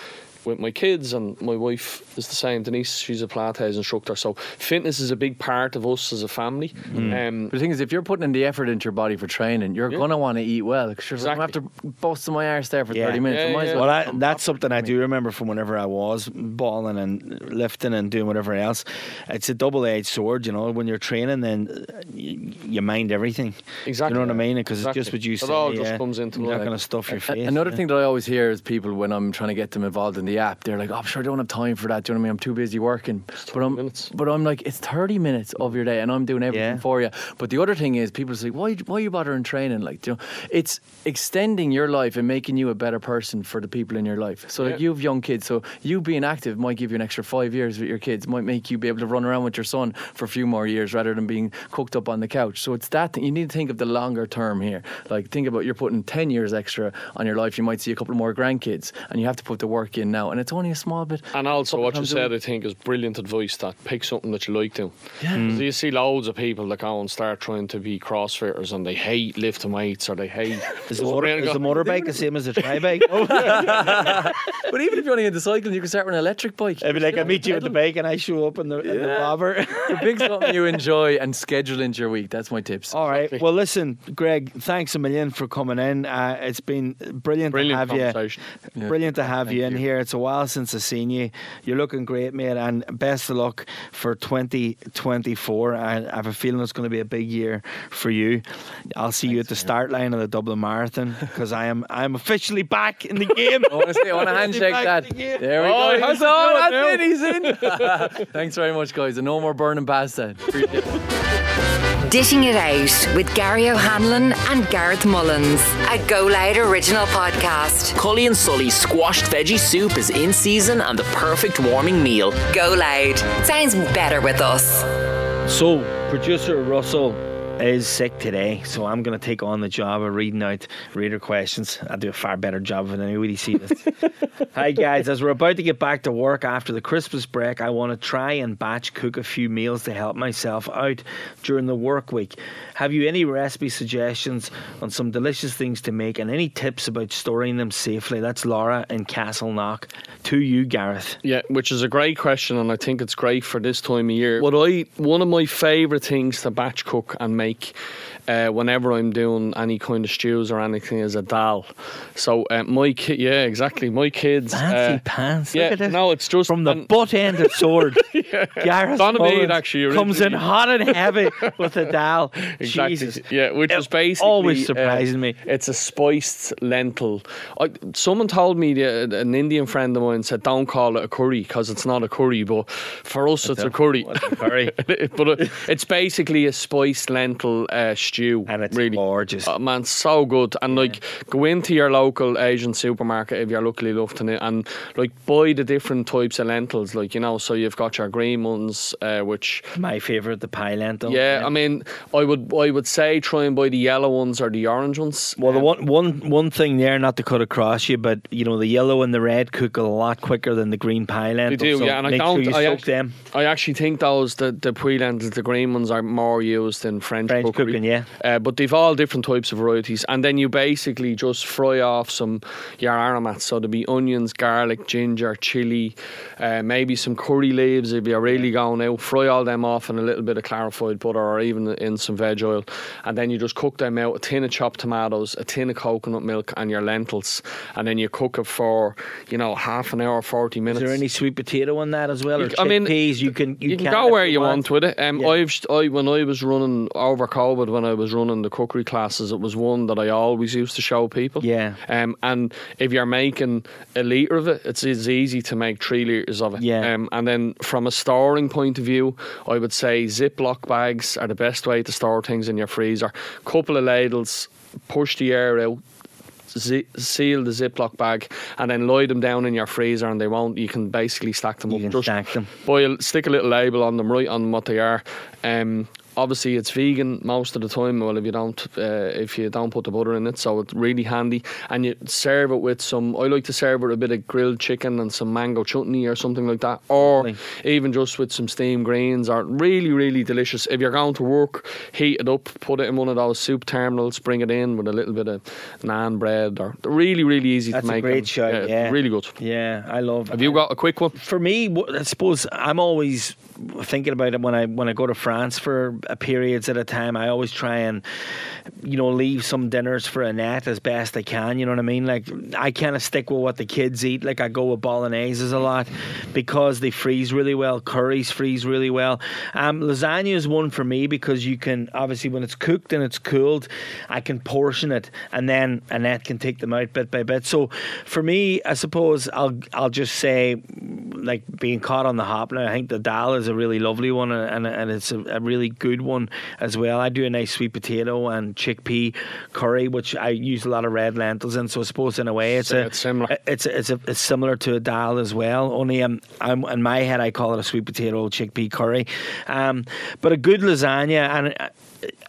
With my kids and my wife is the same. Denise, she's a Pilates instructor, so fitness is a big part of us as a family. Um, But the thing is, if you're putting in the effort into your body for training, you're Yeah. gonna want to eat well. Because you're Exactly. going to have to bust my arse there for Yeah. 30 minutes. Yeah, I yeah. well. Well, that, that's something I do remember from whenever I was balling and lifting and doing whatever else. It's a double-edged sword, you know. When you're training, then uh, you, you mind everything. Exactly. You know what I mean? Because Exactly. it's just what you It say. all just yeah. comes into You're not going to stuff your A- face. Another yeah. thing that I always hear is people when I'm trying to get them involved in the app, they're like, "Oh, I'm sure I don't have time for that." Do you know what I mean? I'm too busy working. But I'm, minutes. but I'm like, it's 30 minutes of your day, and I'm doing everything Yeah. for you. But the other thing is, people say, "Why, why are you bothering training?" Like, you know, it's extending your life and making you a better person for the people in your life. So, like, you have young kids, so you being active might give you an extra five years with your kids. Might make you be able to run around with your son for a few more years rather than being cooked up on the couch. So it's that thing. You need to think of the longer term here. Like, think about you're putting 10 years extra on your life. You might see a couple more grandkids, and you have to put the work in now now, and it's only a small bit. And also, what you times said, week. I think, is brilliant advice. That pick something that you like to. Yeah. So you see loads of people that go and start trying to be CrossFitters, and they hate lifting weights, or they hate. Is the, motor, is the motorbike the same as a tri bike? But even if you're only into cycling, you can start with an electric bike. I'd be like, I meet you at the bike and I show up in the, in the bobber. Pick something you enjoy and schedule into your week. That's my tips. All right. Well, listen, Greg, thanks a million for coming in. Uh, it's been brilliant, Brilliant to have conversation. you. Brilliant to have you in here. It's a while since I've seen you. You're looking great, mate, and best of luck for 2024. I I have a feeling it's going to be a big year for you. I'll see you at the start line of the Dublin Marathon because I am I'm officially back in the game. Honestly, want to say, I want to handshake Back that. the. There we Oh, go. he's That's all. doing it That's it. He's in. Thanks very much, guys. And no more burning pasta. Appreciate it. Dishing It Out with Gary O'Hanlon and Gareth Mullins, a Go Loud original podcast. Cully and Sully squashed veggie soup is in season and the perfect warming meal. Go Loud. Sounds better with us. So, producer Russell is sick today, so I'm going to take on the job of reading out reader questions. I'll do a far better job than anybody see this. Hi guys, as we're about to get back to work after the Christmas break, I want to try and batch cook a few meals to help myself out during the work week. Have you any recipe suggestions on some delicious things to make and any tips about storing them safely? That's Laura in Castleknock. To you, Gareth. Yeah, which is a great question, and I think it's great for this time of year. What I one of my favourite things to batch cook and make make uh, whenever I'm doing any kind of stews or anything, is a dal. So uh, my kid, yeah, exactly. My kids, Fancy uh, pants. yeah, Look at no, it's just from the butt end of sword. yeah. Gareth Mullins actually comes in hot and heavy with a dal. Exactly. Jesus. Yeah, which It is basically always uh, surprising me. It's a spiced lentil. I, someone told me the, an Indian friend of mine said, "Don't call it a curry because it's not a curry." But for us, it's a curry. curry? but it, it's basically a spiced lentil uh, stew. And it's really gorgeous. Oh, man, so good. And like, go into your local Asian supermarket if you're luckily enough to it, and like buy the different types of lentils. Like you know, so you've got your green ones, uh, which My favourite, the Puy lentil. yeah, I mean, I would I would say try and buy the yellow ones or the orange ones. Well, the Um, one, one, one thing there, not to cut across you, but you know the yellow and the red cook a lot quicker than the green Puy lentil. They do, so yeah, and I don't. sure you I, soak actually, them. I actually think those the the Puy lentils, the green ones, are more used in French, French cookery. cooking, yeah. Uh, but they've all different types of varieties, and then you basically just fry off some your aromats. So there'll be onions, garlic, ginger, chili, uh, maybe some curry leaves if you're really going out. Fry all them off in a little bit of clarified butter, or even in some veg oil, and then you just cook them out. A tin of chopped tomatoes, a tin of coconut milk, and your lentils, and then you cook it for you know half an hour, forty minutes. Is there any sweet potato in that as well, or I mean, chickpeas? You can you, you can can go where you want with it. Um, Yeah. I've I when I was running over COVID when I was running the cookery classes, it was one that I always used to show people. Yeah. Um, and if you're making a liter of it, it's, it's easy to make three liters of it. Yeah. Um, and then from a storing point of view, I would say Ziploc bags are the best way to store things in your freezer. Couple of ladles, push the air out. zi- seal the Ziploc bag and then lie them down in your freezer, and they won't. You can basically stack them You up. Just stack them. boil, stick a little label on them, right on what they are. Um, obviously, it's vegan most of the time. Well, if you don't, uh, if you don't put the butter in it, so it's really handy. And you serve it with some. I like to serve it with a bit of grilled chicken and some mango chutney or something like that, or even just with some steamed grains. Are really, really delicious. If you're going to work, heat it up, put it in one of those soup terminals, bring it in with a little bit of naan bread. Or really, really easy That's to a great them. shout, yeah. really good. Yeah, I love. Have you got a quick one? for me, I suppose I'm always thinking about it when I when I go to France for periods at a time. I always try and you know leave some dinners for Annette as best I can. You know what I mean? Like I kind of stick with what the kids eat. Like I go with bologneses a lot because they freeze really well. Curries freeze really well. Um, lasagna is one for me because you can obviously when it's cooked and it's cooled, I can portion it and then Annette can take them out bit by bit. So for me, I suppose I'll I'll just say like being caught on the hop now. I think the dal is a really lovely one and, and it's a, a really good one as well. I do a nice sweet potato and chickpea curry, which I use a lot of red lentils in. So I suppose in a way it's a it's similar. It's a, it's a, it's similar to a dal as well. Only um, I'm in my head I call it a sweet potato chickpea curry, um, but a good lasagna and. uh,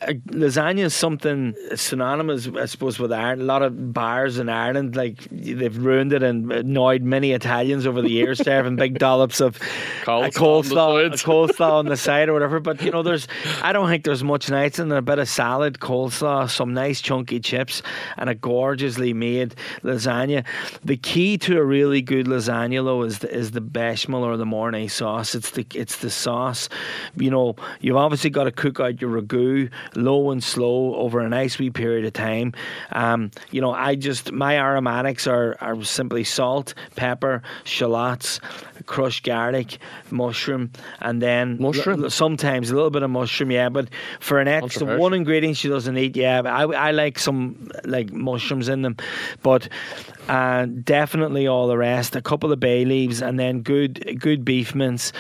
Uh, lasagna is something synonymous, I suppose, with Ireland. A lot of bars in Ireland, like they've ruined it and annoyed many Italians over the years, serving big dollops of Coleslaw coleslaw, on the coleslaw on the side or whatever. But you know, there's I don't think there's much nights in a bit of salad, coleslaw, some nice chunky chips, and a gorgeously made lasagna. The key to a really good lasagna, though, is the, is the bechamel or the mornay sauce. It's the it's the sauce. You know, you've obviously got to cook out your ragu low and slow over a nice wee period of time. Um, you know, I just my aromatics are are simply salt, pepper, shallots, crushed garlic, mushroom, and then Mushroom? l- sometimes a little bit of mushroom. Yeah, but for an extra one ingredient she doesn't eat. Yeah, but I I like some like mushrooms in them, but uh, definitely all the rest. A couple of bay leaves and then good good beef mince.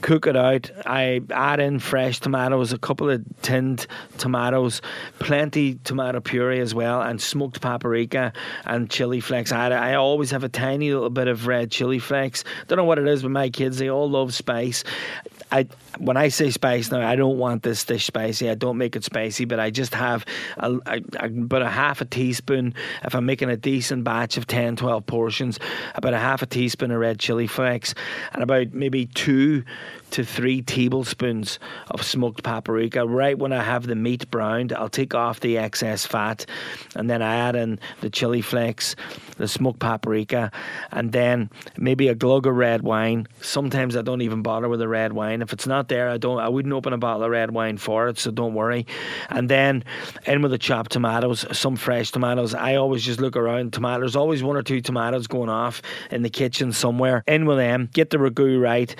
Cook it out. I add in fresh tomatoes, a couple of tinned tomatoes, plenty tomato puree as well, and smoked paprika and chili flakes. I, I always have a tiny little bit of red chili flakes. Don't know what it is with my kids; they all love spice. I when I say spice now, I don't want this dish spicy. I don't make it spicy, but I just have a, a, about a half a teaspoon. If I'm making a decent batch of 10, 12 portions, about a half a teaspoon of red chili flakes, and about maybe two to three tablespoons of smoked paprika. Right when I have the meat browned, I'll take off the excess fat, and then I add in the chili flakes, the smoked paprika, and then maybe a glug of red wine. Sometimes I don't even bother with the red wine. If it's not there, I don't. I wouldn't open a bottle of red wine for it, so don't worry. And then in with the chopped tomatoes, some fresh tomatoes. I always just look around. Tomatoes, always one or two tomatoes going off in the kitchen somewhere. In with them. Get the ragu right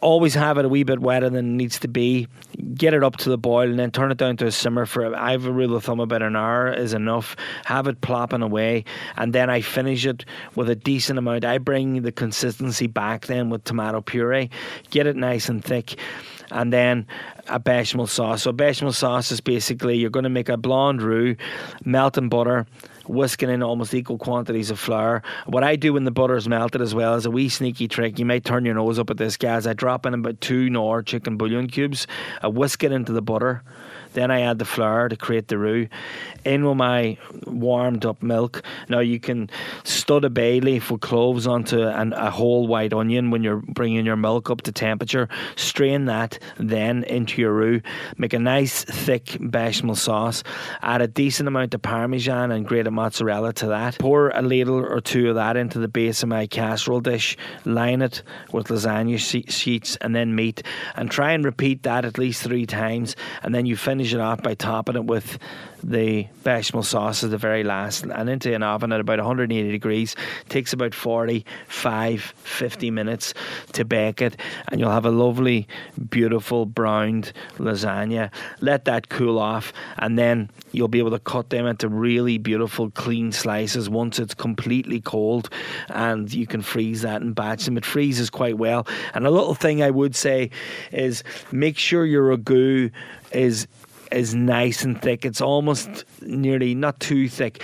always have it a wee bit wetter than it needs to be. Get it up to the boil and then turn it down to a simmer for. I have a rule of thumb about an hour is enough. Have it plopping away, and then I finish it with a decent amount. I bring the consistency back then with tomato puree. Get it nice and thick. And then a bechamel sauce. So bechamel sauce is basically you're going to make a blonde roux, melting butter, whisking in almost equal quantities of flour. What I do when the butter's melted as well is a wee sneaky trick. You may turn your nose up at this, guys. I drop in about two Knorr chicken bouillon cubes. I whisk it into the butter. Then I add the flour to create the roux. In with my warmed up milk. Now you can stud a bay leaf with cloves onto an, a whole white onion when you're bringing your milk up to temperature. Strain that then into your roux. Make a nice thick bechamel sauce. Add a decent amount of parmesan and grated mozzarella to that. Pour a ladle or two of that into the base of my casserole dish. Line it with lasagna she- sheets and then meat, and try and repeat that at least three times. And then you finish it off by topping it with the bechamel sauce at the very last. And into an oven at about 180 degrees. Takes about 45 50 minutes to bake it. And you'll have a lovely beautiful browned lasagna. Let that cool off. And then you'll be able to cut them into really beautiful clean slices once it's completely cold. And you can freeze that and batch them. It freezes quite well. And a little thing I would say is make sure your ragu is is nice and thick. It's almost nearly not too thick.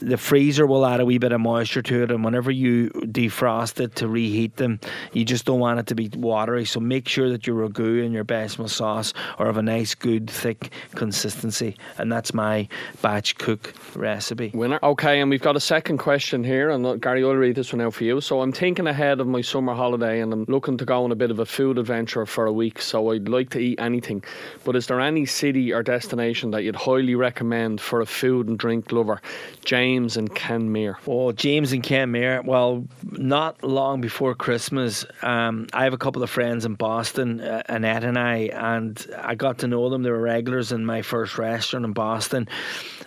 The freezer will add a wee bit of moisture to it, and whenever you defrost it to reheat them, you just don't want it to be watery. So make sure that your ragu and your bechamel sauce are of a nice, good, thick consistency, and that's my batch cook recipe. Winner. Okay, and we've got a second question here, and Gary, I'll read this one out for you. So I'm thinking ahead of my summer holiday, and I'm looking to go on a bit of a food adventure for a week. So I'd like to eat anything, but is there any city or destination that you'd highly recommend for a food and drink lover? James and Kenmere. Oh, James and Kenmare. Well, not long before Christmas, um, I have a couple of friends in Boston, uh, Annette and I, and I got to know them. They were regulars in my first restaurant in Boston.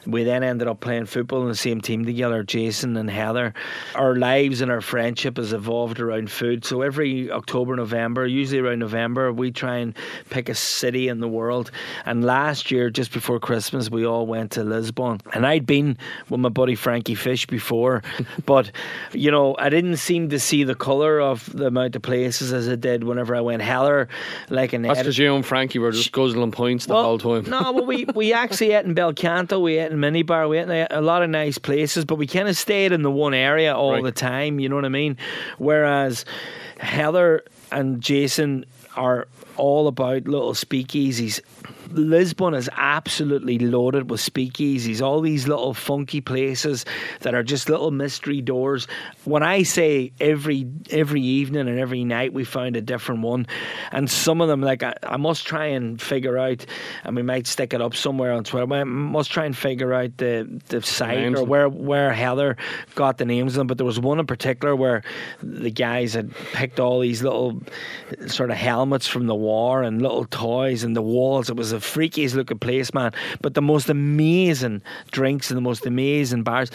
We then ended up playing football in the same team together, Jason and Heather. Our lives and our friendship has evolved around food. So every October, November, usually around November, we try and pick a city in the world. And last year, just before Christmas, we all went to Lisbon. And I'd been with my buddy Frankie Fish before, but you know, I didn't seem to see the colour of the amount of places as I did whenever I went. Heller. like an That's because you and Frankie were just guzzling points the whole time. no, but we, we actually ate in Belcanto, we ate in Minibar, we ate in a, lot of nice places, but we kind of stayed in the one area all Right. the time, you know what I mean? Whereas Heather and Jason are all about little speakeasies. Lisbon is absolutely loaded with speakeasies, all these little funky places that are just little mystery doors. When I say every every evening and every night we found a different one, and some of them like I, I must try and figure out, and we might stick it up somewhere on Twitter. I must try and figure out the the site Names or where where Heather got the names of them. But there was one in particular where the guys had picked all these little sort of helmets from the war and little toys and the walls. It was freakiest looking place, man. But the most amazing drinks and the most amazing bars.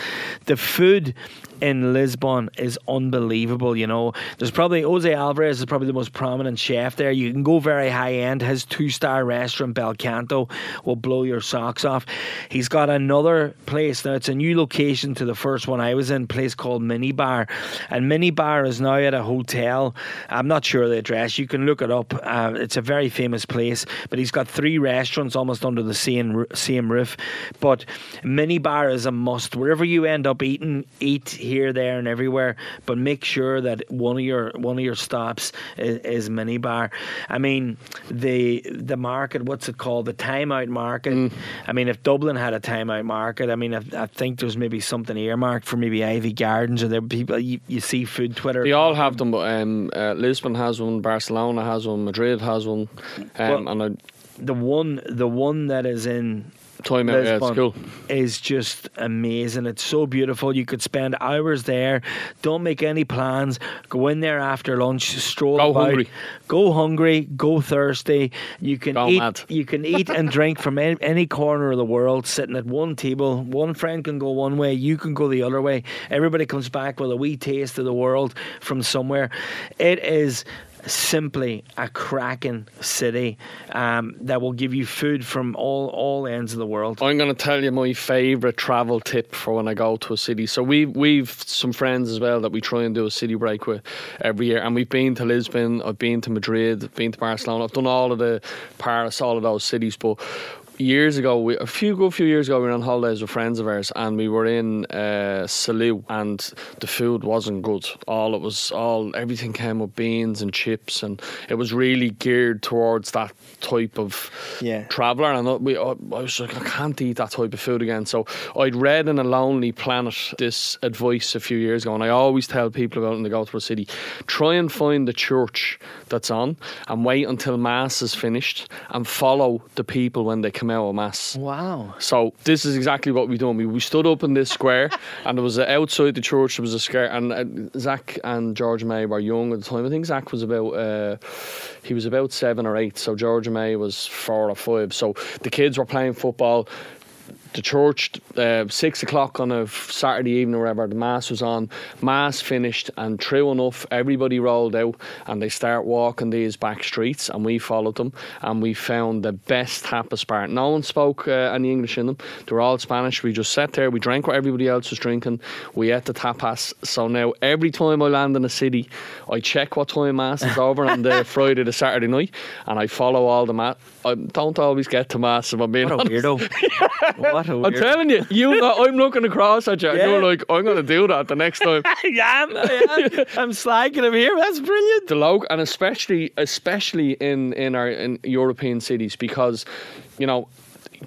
The food in Lisbon is unbelievable. You know, there's probably Jose Avillez is probably the most prominent chef there. You can go very high end. His two star restaurant Belcanto will blow your socks off. He's got another place now. It's a new location to the first one I was in. Place called Mini Bar, and Mini Bar is now at a hotel. I'm not sure the address. You can look it up. Uh, it's a very famous place, but he's got three restaurants almost under the same same roof. But Mini Bar is a must. Wherever you end up eating, eat here, there, and everywhere. But make sure that one of your one of your stops is, is Mini Bar. I mean, the the market. What's it called? The Timeout Market. I mean, if Dublin had a Timeout Market, I mean, I, I think there's maybe something earmarked for maybe Iveagh Gardens or there people you, you see food Twitter. They all have them, but um, uh, Lisbon has one, Barcelona has one, Madrid has one, um, Well- and I the one the one that is in time out. Yeah, it's cool. is just amazing. It's so beautiful. You could spend hours there. Don't make any plans. Go in there after lunch. Stroll Go about. hungry. Go hungry. Go thirsty. You can Go eat. mad. You can eat and drink from any, any corner of the world, sitting at one table. One friend can go one way. You can go the other way. Everybody comes back with a wee taste of the world from somewhere. It is simply a cracking city um, that will give you food from all all ends of the world. I'm going to tell you my favourite travel tip for when I go to a city. So we we've some friends as well that we try and do a city break with every year, and we've been to Lisbon, I've been to Madrid, I've been to Barcelona, I've done all of the Paris, all of those cities, but. Years ago, we, a few good few years ago, we were on holidays with friends of ours, and we were in uh, Salou, and the food wasn't good. All it was, all everything came with beans and chips, and it was really geared towards that type of Yeah. traveller, and I- we, I, I was like, I can't eat that type of food again. So I'd read in a Lonely Planet this advice a few years ago, and I always tell people about it when they go to a city: try and find the church that's on, and wait until mass is finished, and follow the people when they come of mass. Wow. So this is exactly what we done. We, we stood up in this square, and there was a, outside the church. There was a square, and uh, Zach and George May were young at the time. I think Zach was about uh, he was about seven or eight. So George May was four or five. So the kids were playing football. The church, uh, six o'clock on a Saturday evening, or whatever, the mass was on. Mass finished, and true enough, everybody rolled out and they start walking these back streets, and we followed them, and we found the best tapas bar. No one spoke uh, any English in them; they were all Spanish. We just sat there, we drank what everybody else was drinking, we ate the tapas. So now, every time I land in a city, I check what time mass is over on the Friday, to Saturday night, and I follow all the mass. I don't always get to mass if I'm being What a weirdo. what a I'm telling you, you know, I'm looking across at you, and you're like, I'm going to do that the next time. yeah, I'm, yeah, I'm slagging him here. That's brilliant. the local, and especially, especially in in our in European cities, because you know.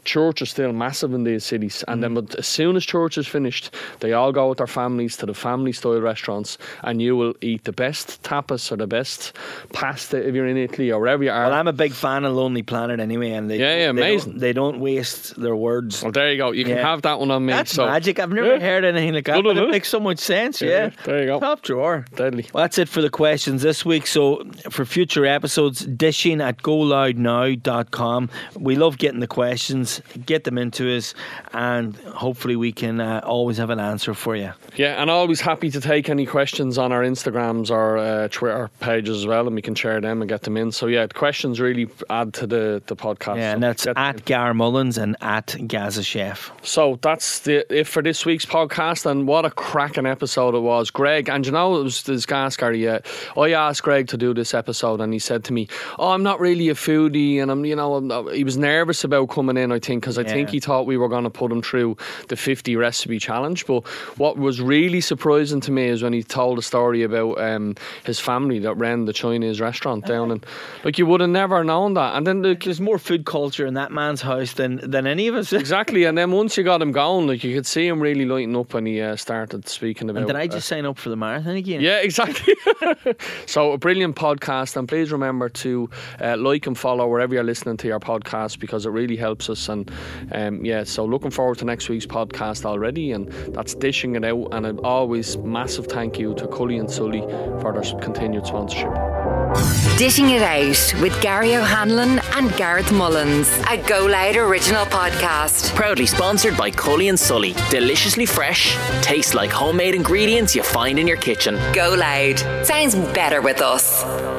Church is still massive in these cities, and then but as soon as church is finished, they all go with their families to the family style restaurants, and you will eat the best tapas or the best pasta if you're in Italy or wherever you are. Well, I'm a big fan of Lonely Planet anyway, and they, Yeah, yeah, they amazing. Don't, they don't waste their words. well, there you go. You can Yeah. have that one on me. That's so magic. I've never Yeah. heard anything like that, Good but on it it. makes so much sense. Yeah, Yeah, there you go. Top drawer. Deadly. Well, that's it for the questions this week. So, for future episodes, dishing at goloudnow.com. We love getting the questions, get them into us, and hopefully we can uh, always have an answer for you. Yeah, and always happy to take any questions on our Instagrams or uh, Twitter pages as well, and we can share them and get them in. So yeah, questions really add to the the podcast. Yeah, So and that's at Gar Mullins and at Gaza Chef. So that's the it for this week's podcast, and what a cracking episode it was, Greg. And you know, it was this gas Gary. Uh, I asked Greg to do this episode, and he said to me, "Oh, I'm not really a foodie, and I'm, you know, I'm he was nervous about coming in." In, I think, because I think he thought we were going to put him through the 50 recipe challenge. But what was really surprising to me is when he told a story about um, his family that ran the Chinese restaurant down, and like you would have never known that. And then the, There's more food culture in that man's house than than any of us. exactly, and then once you got him going, like you could see him really lighting up when he uh, started speaking about. And did I uh, just sign up for the marathon again? Yeah, exactly. so a brilliant podcast, and please remember to uh, like and follow wherever you're listening to your podcast because it really helps us. And um, yeah, so looking forward to next week's podcast already, and that's dishing it out. And an always massive thank you to Cully and Sully for their continued sponsorship. Dishing It Out with Gary O'Hanlon and Gareth Mullins, a Go Loud original podcast. Proudly sponsored by Cully and Sully. Deliciously fresh, tastes like homemade ingredients you find in your kitchen. Go Loud. Sounds better with us.